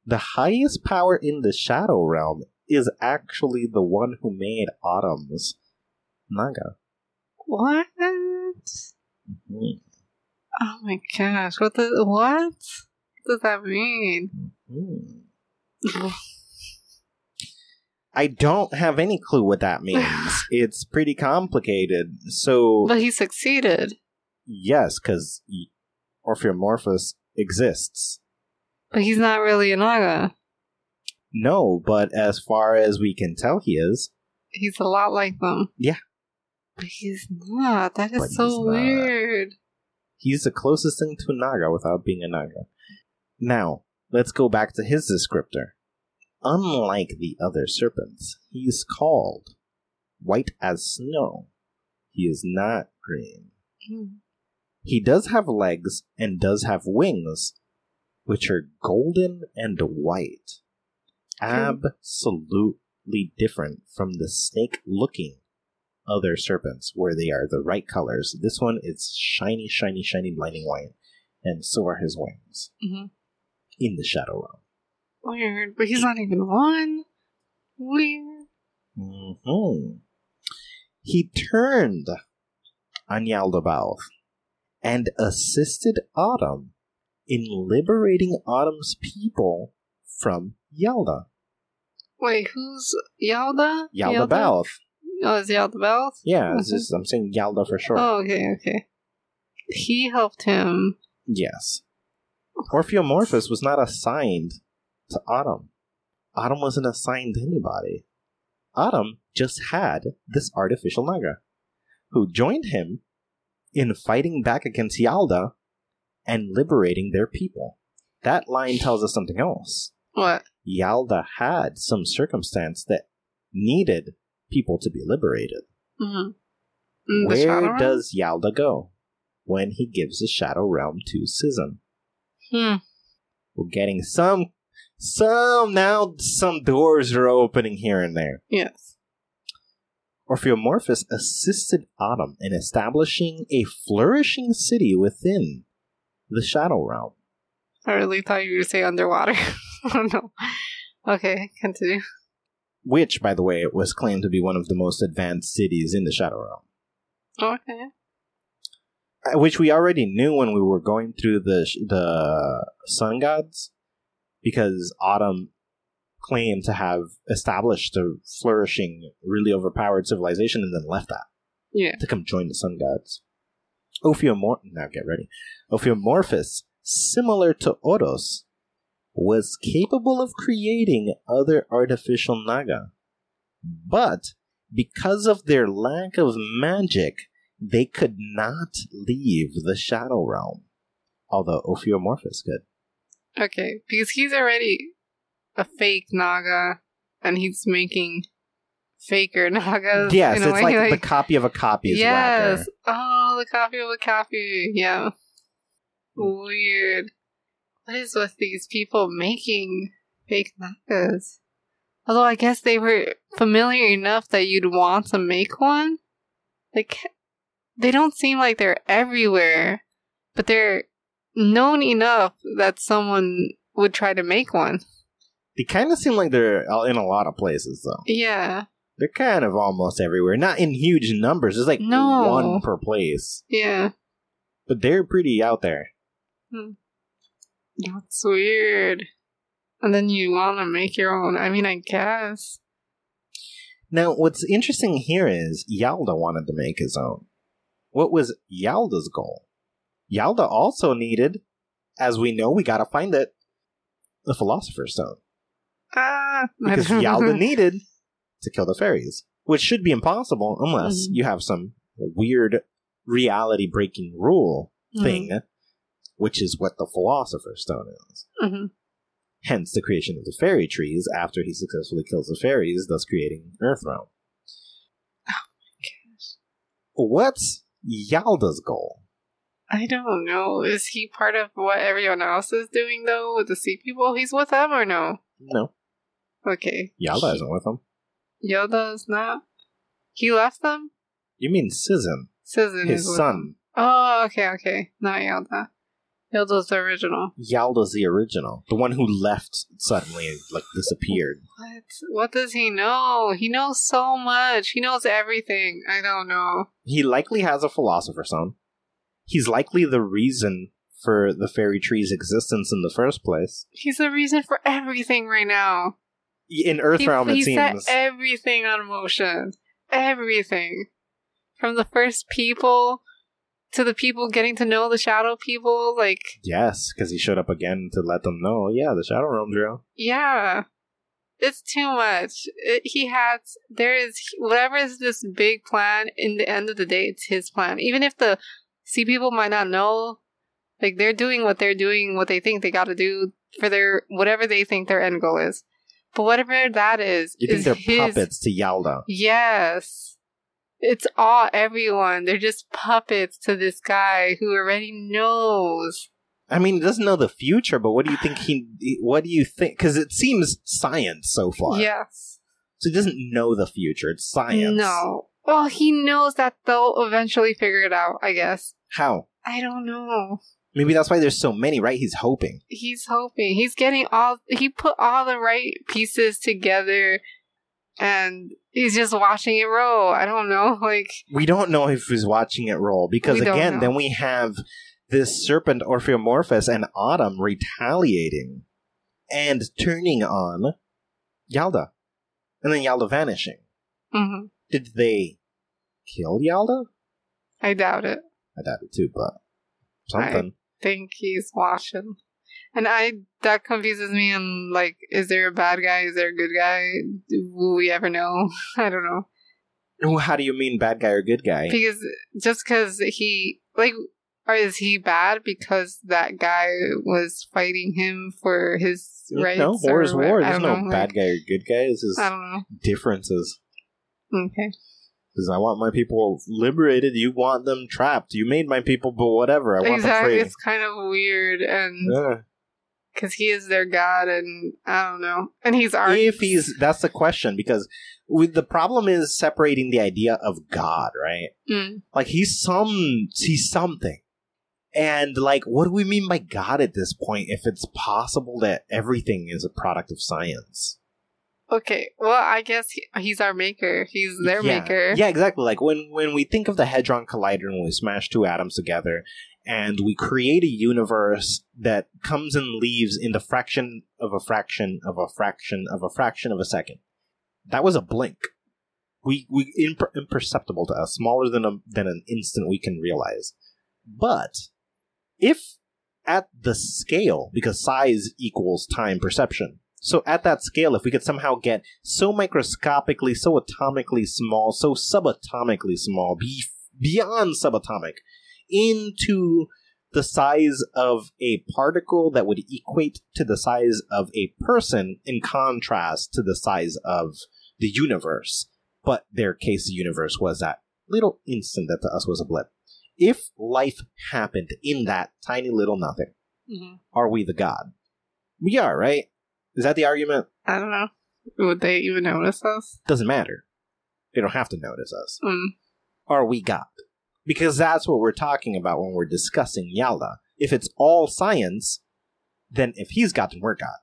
The highest power in the Shadow Realm is actually the one who made Atum's Naga. What? Mhm. Oh my gosh! What the what? Does that mean? Mhm. I don't have any clue what that means. it's pretty complicated. So, But he succeeded. yes, because Ophiomorphos exists. But he's not really a Naga. No, but as far as we can tell, he is. He's a lot like them. Yeah. But he's not. That is But he's so not. weird. He's the closest thing to a Naga without being a Naga. Now, let's go back to his descriptor. Unlike the other serpents, he's called white as snow. He is not green. Mm. He does have legs and does have wings, which are golden and white. Absolutely different from the snake looking other serpents, where they are the right colors. This one is shiny, shiny, shiny, blinding white, and so are his wings Mhm. in the Shadow Realm. Weird, but he's not even one. Weird. hmm He turned on Yaldabaoth and assisted Atum in liberating Atum's people from Yalda. Wait, who's Yalda? Yaldabaoth. Oh, is Yaldabaoth? Yeah, mm-hmm. it's just, I'm saying Yalda for sure. Oh, okay, okay. He helped him. Yes. Ophiomorphos was not assigned to Atum. Atum wasn't assigned to anybody. Atum just had this artificial Naga, who joined him in fighting back against Yalda and liberating their people. That line tells us something else. What? Yalda had some circumstance that needed people to be liberated. Mm-hmm. Mm, Where does Yalda go when he gives the Shadow Realm to Sism? Hmm. We're getting some, some now. Some doors are opening here and there. Yes. Ophiomorphos assisted Atum in establishing a flourishing city within the Shadow Realm. I really thought you were going to say underwater. oh, no. Okay, continue. Which, by the way, was claimed to be one of the most advanced cities in the Shadow Realm. Okay. Uh, Which we already knew when we were going through the the Sun Gods, because Atum claimed to have established a flourishing, really overpowered civilization, and then left that. Yeah. to come join the sun gods. Ophiomor now get ready. Ophiomorphos, similar to Oros, was capable of creating other artificial naga. But because of their lack of magic, they could not leave the shadow realm. Although Ophiomorphos could. Okay, because he's already a fake Naga, and he's making faker Nagas. yes, it's way, like, the copy of a copy is yes. whacker. Oh, the copy of a copy. Yeah. Weird. What is with these people making fake Nagas? Although I guess they were familiar enough that you'd want to make one. Like, they don't seem like they're everywhere, but they're known enough that someone would try to make one. They kind of seem like they're in a lot of places, though. Yeah. They're kind of almost everywhere. Not in huge numbers. There's like No. one per place. Yeah. But they're pretty out there. Hmm. That's weird. And then you want to make your own. I mean, I guess. Now, what's interesting here is Yalda wanted to make his own. What was Yalda's goal? Yalda also needed, as we know, we gotta find it, the Philosopher's Stone. Ah, Because Yalda needed to kill the fairies. Which should be impossible unless Mhm. you have some weird reality breaking rule Mm-hmm. Which is what the Philosopher's Stone is. hmm Hence the creation of the fairy trees after he successfully kills the fairies, thus creating Earthrealm. Oh my gosh. What's Yalda's goal? I don't know. Is he part of what everyone else is doing though with the sea people? He's with them or no? No, Okay. Yalda isn't with him. Yoda is not. He left them. You mean Sizen, Susan his son. them. Oh, okay, okay. Not Yoda. Yoda's the original. Yalda's the original, the one who left suddenly, like disappeared. What? What does he know? He knows so much. He knows everything. I don't know. He likely has a Philosopher's Stone. He's likely the reason for the fairy tree's existence in the first place. He's the reason for everything right now. In He, Earthrealm, he it seems. set everything on motion. Everything. From the first people to the people getting to know the shadow people. Like, yes, because he showed up again to let them know, yeah, the Shadow Realm's real. yeah. It's too much. It, he has, there is, whatever is this big plan, in the end of the day, it's his plan. Even if the sea people might not know, like, they're doing what they're doing, what they think they gotta do for their, whatever they think their end goal is. But whatever that is, You think is they're his, puppets to Yalda? Yes. It's all everyone. They're just puppets to this guy who already knows. I mean, he doesn't know the future, but what do you think he? What do you think? Because it seems science so far. Yes. So he doesn't know the future. It's science. No. Well, he knows that they'll eventually figure it out, I guess. How? I don't know. Maybe that's why there's so many, right? He's hoping. He's hoping. He's getting all he put all the right pieces together and he's just watching it roll. I don't know. Like We don't know if he's watching it roll because again, know. then we have this serpent Ophiomorphos and Atum retaliating and turning on Yalda, and then Yalda vanishing. mhm. Did they kill Yalda? I doubt it. I doubt it too, but something. think he's watching. And I that confuses me and like is there a bad guy? Is there a good guy? Will we ever know? I don't know. Well, How do you mean bad guy or good guy? Because just cuz he like or is he bad because that guy was fighting him for his rights? no, war is war. There's no know, bad like, guy or good guy. This is I don't know. differences. Okay. Because I want my people liberated. You want them trapped. You made my people, but whatever. I want exactly. them It's kind of weird and. Yeah. Because he is their god and I don't know. And he's our if he's that's the question because with the problem is separating the idea of god right Mm. like he's some he's something and like what do we mean by god at this point if it's possible that everything is a product of science Okay. Well, I guess he, he's our maker. He's their yeah. maker. yeah exactly like when when we think of the hadron collider and we smash two atoms together and we create a universe that comes and leaves in the fraction of a fraction of a fraction of a fraction of a second. That was a blink. We we imper- imperceptible to us smaller than a than an instant we can realize. But if at the scale because size equals time perception so at that scale if we could somehow get so microscopically so atomically small so subatomically small be- beyond subatomic into the size of a particle that would equate to the size of a person in contrast to the size of the universe but their case the universe was that little instant that to us was a blip if life happened in that tiny little nothing Mhm. are we the god we are right is that the argument I don't know. Would they even notice us? doesn't matter they don't have to notice us Mm. are we God? Because that's what we're talking about when we're discussing Yalda. If it's all science, then if he's God, then we're God.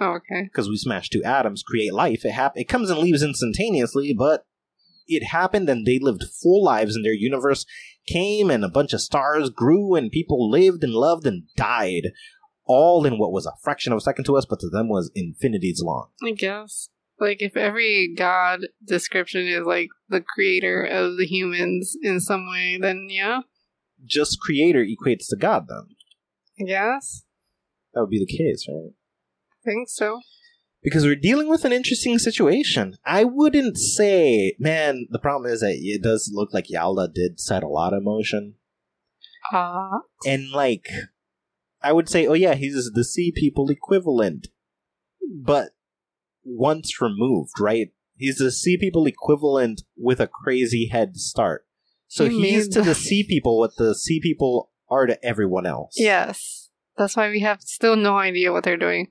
Oh, okay. Because we smash two atoms, create life. It hap- It comes and leaves instantaneously, but it happened, and they lived full lives, and their universe came, and a bunch of stars grew, and people lived and loved and died, all in what was a fraction of a second to us, but to them was infinities long. I guess. Like, if every god description is like the creator of the humans in some way, then yeah, Just creator equates to God, then. Guess. That would be the case, right? I think so. because we're dealing with an interesting situation. I wouldn't say, man, the problem is that it does look like Yalda did set a lot of motion. Uh, And, like, I would say, oh, yeah, he's the sea people equivalent. But once removed, right? He's the sea people equivalent with a crazy head start. So You he's mean- to the sea people what the sea people are to everyone else. yes. That's why we have still no idea what they're doing.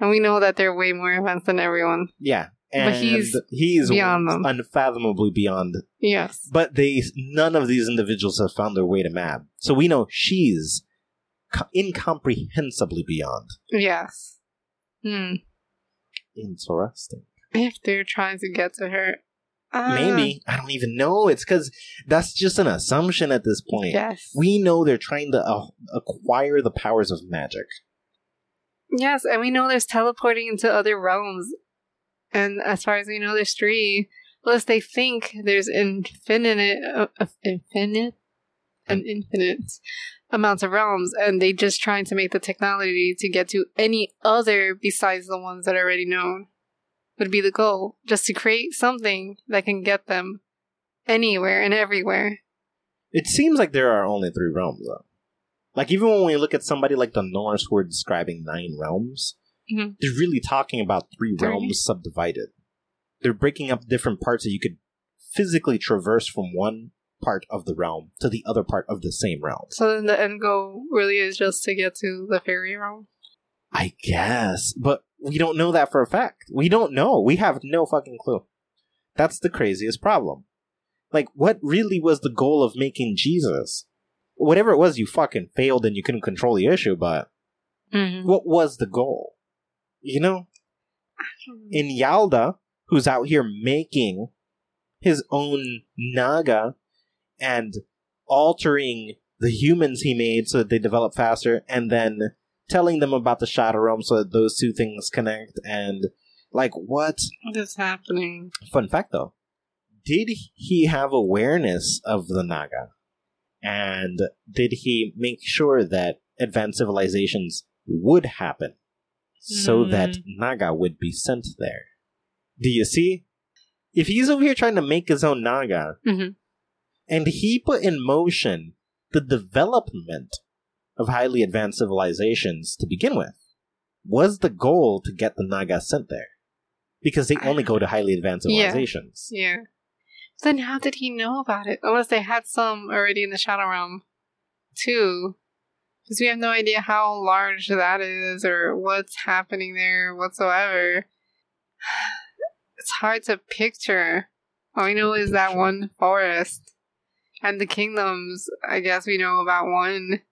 And we know that they're way more advanced than everyone. Yeah. And But he's he's beyond them. unfathomably beyond Yes. but they none of these individuals have found their way to Mab. So we know she's co- incomprehensibly beyond. Yes. Hmm. Interesting. If they're trying to get to her. Uh, Maybe I don't even know. It's because that's just an assumption at this point. Yes. We know they're trying to uh, acquire the powers of magic. Yes, and we know there's teleporting into other realms. And as far as we know, there's three. Plus, they think there's infinite, uh, uh, infinite, an infinite amounts of realms, and they just trying to make the technology to get to any other besides the ones that are already known. Would be the goal, just to create something that can get them anywhere and everywhere. It seems like there are only three realms, though. Like even when we look at somebody like the Norse who are describing nine realms, Mhm. they're really talking about three Three. realms subdivided. They're breaking up different parts that you could physically traverse from one part of the realm to the other part of the same realm. So then the end goal really is just to get to the fairy realm. I guess, but we don't know that for a fact. We don't know. We have no fucking clue. That's the craziest problem. Like, what really was the goal of making Jesus? Whatever it was, you fucking failed and you couldn't control the issue, but Mm-hmm. what was the goal? You know? In Yalda, who's out here making his own Naga and altering the humans he made so that they develop faster, and then telling them about the Shadow Realm so that those two things connect, and like, what? What is happening? Fun fact though, did he have awareness of the Naga? And did he make sure that advanced civilizations would happen so Hmm. that Naga would be sent there? Do you see? If he's over here trying to make his own Naga, Mhm. And he put in motion the development of highly advanced civilizations to begin with, was the goal to get the Naga sent there? Because they only go to highly advanced Yeah. civilizations. Yeah. Then how did he know about it? Unless they had some already in the Shadow Realm, too. Because we have no idea how large that is or what's happening there whatsoever. It's hard to picture. All we know is that one forest. And the kingdoms, I guess we know about one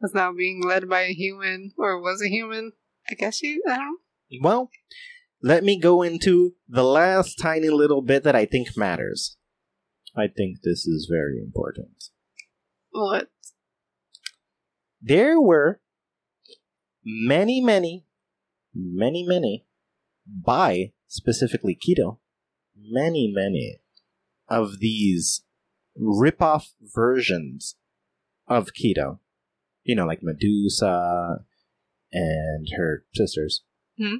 was now being led by a human, or was a human. I guess you, I don't Well, let me go into the last tiny little bit that I think matters. I think this is very important. What? There were many, many, many, many, by specifically Keto, many, many of these rip-off versions of Keto. You know, like Medusa and her sisters. Hmm.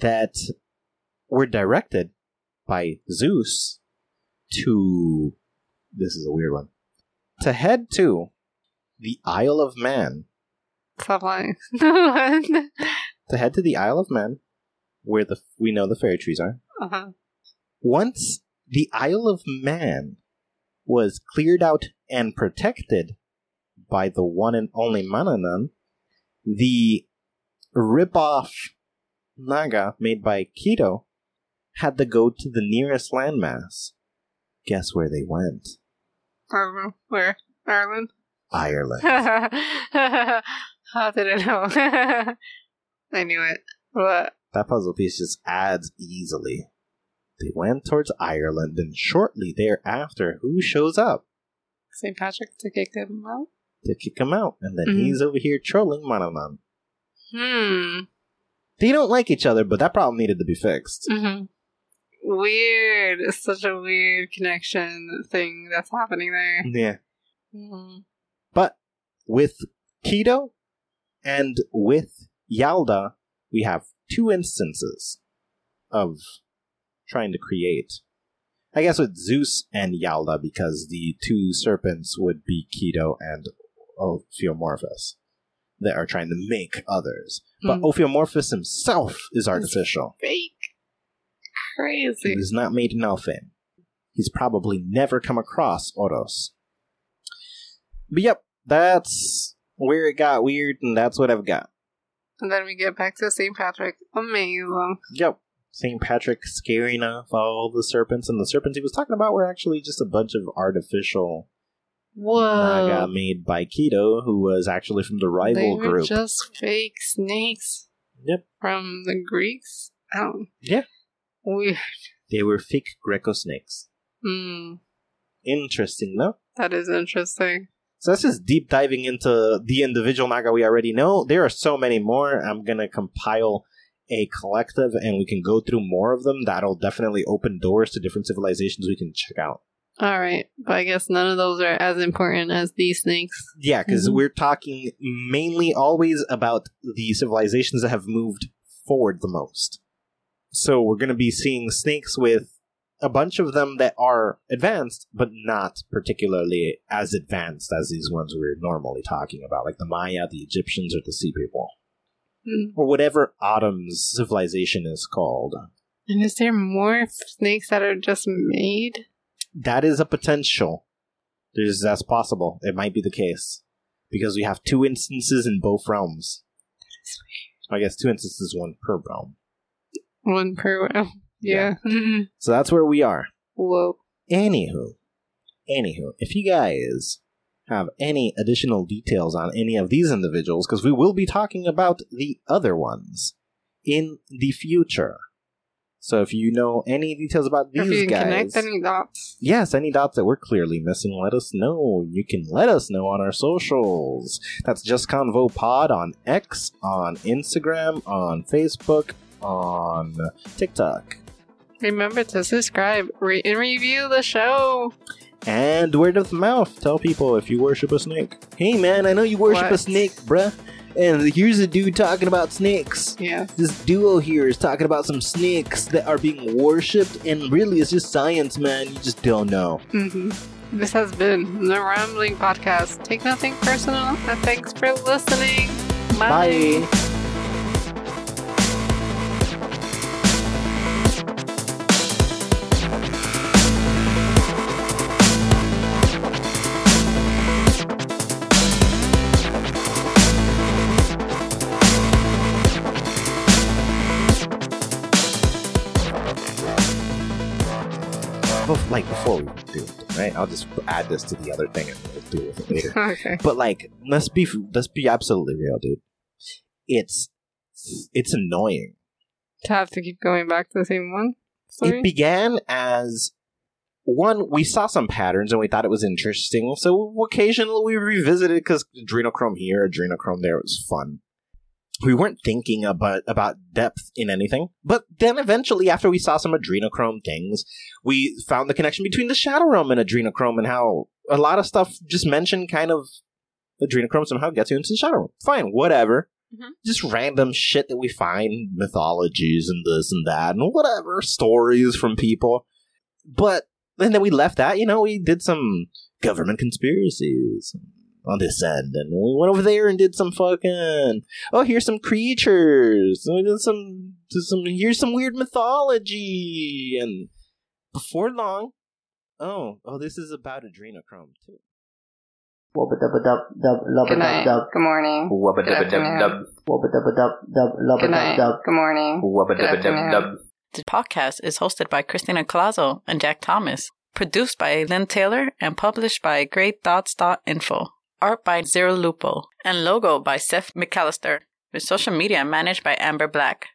That were directed by Zeus to. This is a weird one. To head to the Isle of Man. Stop lying. To head to the Isle of Man, where the we know the fairy trees are. Uh-huh. Once the Isle of Man was cleared out and protected by the one and only Manannan, the rip-off Naga made by Keto had to go to the nearest landmass. Guess where they went? I don't know. Where? Ireland? Ireland. How did I know? I knew it. What? that puzzle piece just adds easily. They went towards Ireland, and shortly thereafter, who shows up St. Patrick to kick them out? to kick him out? And then Mhm. he's over here trolling Manannan. Hmm. They don't like each other, but that problem needed to be fixed. Mm-hmm. Weird. It's such a weird connection thing that's happening there. Yeah. Mm-hmm. But with Keto and with Yalda, we have two instances of trying to create. I guess with Zeus and Yalda, because the two serpents would be Keto and Ophiomorphos that are trying to make others. But Hmm. Ophiomorphos himself is artificial. Fake. Crazy. He's not made in Elfin. He's probably never come across Oros. But yep, that's where it got weird, and that's what I've got. And then we get back to St. Patrick. Amazing. Yep. St. Patrick scaring off all the serpents, and the serpents he was talking about were actually just a bunch of artificial Naga made by Keto, who was actually from the rival They were group. just fake snakes Yep. from the Greeks. Oh. Yeah. Weird. They were fake Greco snakes. Hmm. Interesting, though. That is interesting. So that's just deep diving into the individual Naga we already know. There are so many more. I'm gonna compile a collective and we can go through more of them. That'll definitely open doors to different civilizations we can check out. All right, but I guess none of those are as important as these snakes. Yeah, because Mhm. we're talking mainly always about the civilizations that have moved forward the most. So we're going to be seeing snakes with a bunch of them that are advanced, but not particularly as advanced as these ones we're normally talking about, like the Maya, the Egyptians, or the Sea People, Hmm. or whatever Atum's civilization is called. And is there more snakes that are just made? That is a potential. There's that's possible. It might be the case because we have two instances in both realms. I guess two instances, one per realm. One per well. Yeah. So that's where we are. Whoa. Anywho, anywho, if you guys have any additional details on any of these individuals, because we will be talking about the other ones in the future. So if you know any details about If these you can guys, connect any dots. yes, any dots that we're clearly missing, let us know. You can let us know on our socials. That's Just Convo Pod on X, on Instagram, on Facebook, on TikTok. Remember to subscribe, rate, and review the show. And word of mouth. Tell people if you worship a snake. Hey man, I know you worship a snake, bruh. And here's a dude talking about snakes. Yeah. This duo here is talking about some snakes that are being worshipped, and really it's just science, man. You just don't know. hmm This has been the Rambling Podcast. Take nothing personal, and thanks for listening. Bye. Bef- right? I'll just add this to the other thing and we'll deal with it later. Okay. But like, let's be let's be absolutely real, dude. It's it's annoying. To have to keep going back to the same one. Sorry. It began as one. We saw some patterns and we thought it was interesting, so occasionally we revisited because adrenochrome here, adrenochrome there was fun. We weren't thinking about about depth in anything, but then eventually, after we saw some adrenochrome things, we found the connection between the shadow realm and adrenochrome, and how a lot of stuff just mentioned kind of adrenochrome somehow gets you into the shadow realm. Fine, whatever. Mhm. Just random shit that we find, mythologies and this and that, and whatever stories from people. But and then we left that. You know, we did some government conspiracies on this end, and we went over there and did some fucking oh, here's some creatures. And we did some, did some here's some weird mythology, and before long, oh, oh, this is about adrenochrome too. Wubba dubba dub dub lubba Good dub night. dub Good morning. Wubba Good dubba dub afternoon. dub. wubba dubba dub dub lubba Good dub night. dub. Good morning. Wubba dubba dub dub. The podcast is hosted by Christina Colazo and Jack Thomas, produced by Lynn Taylor, and published by GreyThoughts.info. Art by Zero Lupo, and logo by Seth McAllister, with social media managed by Amber Black.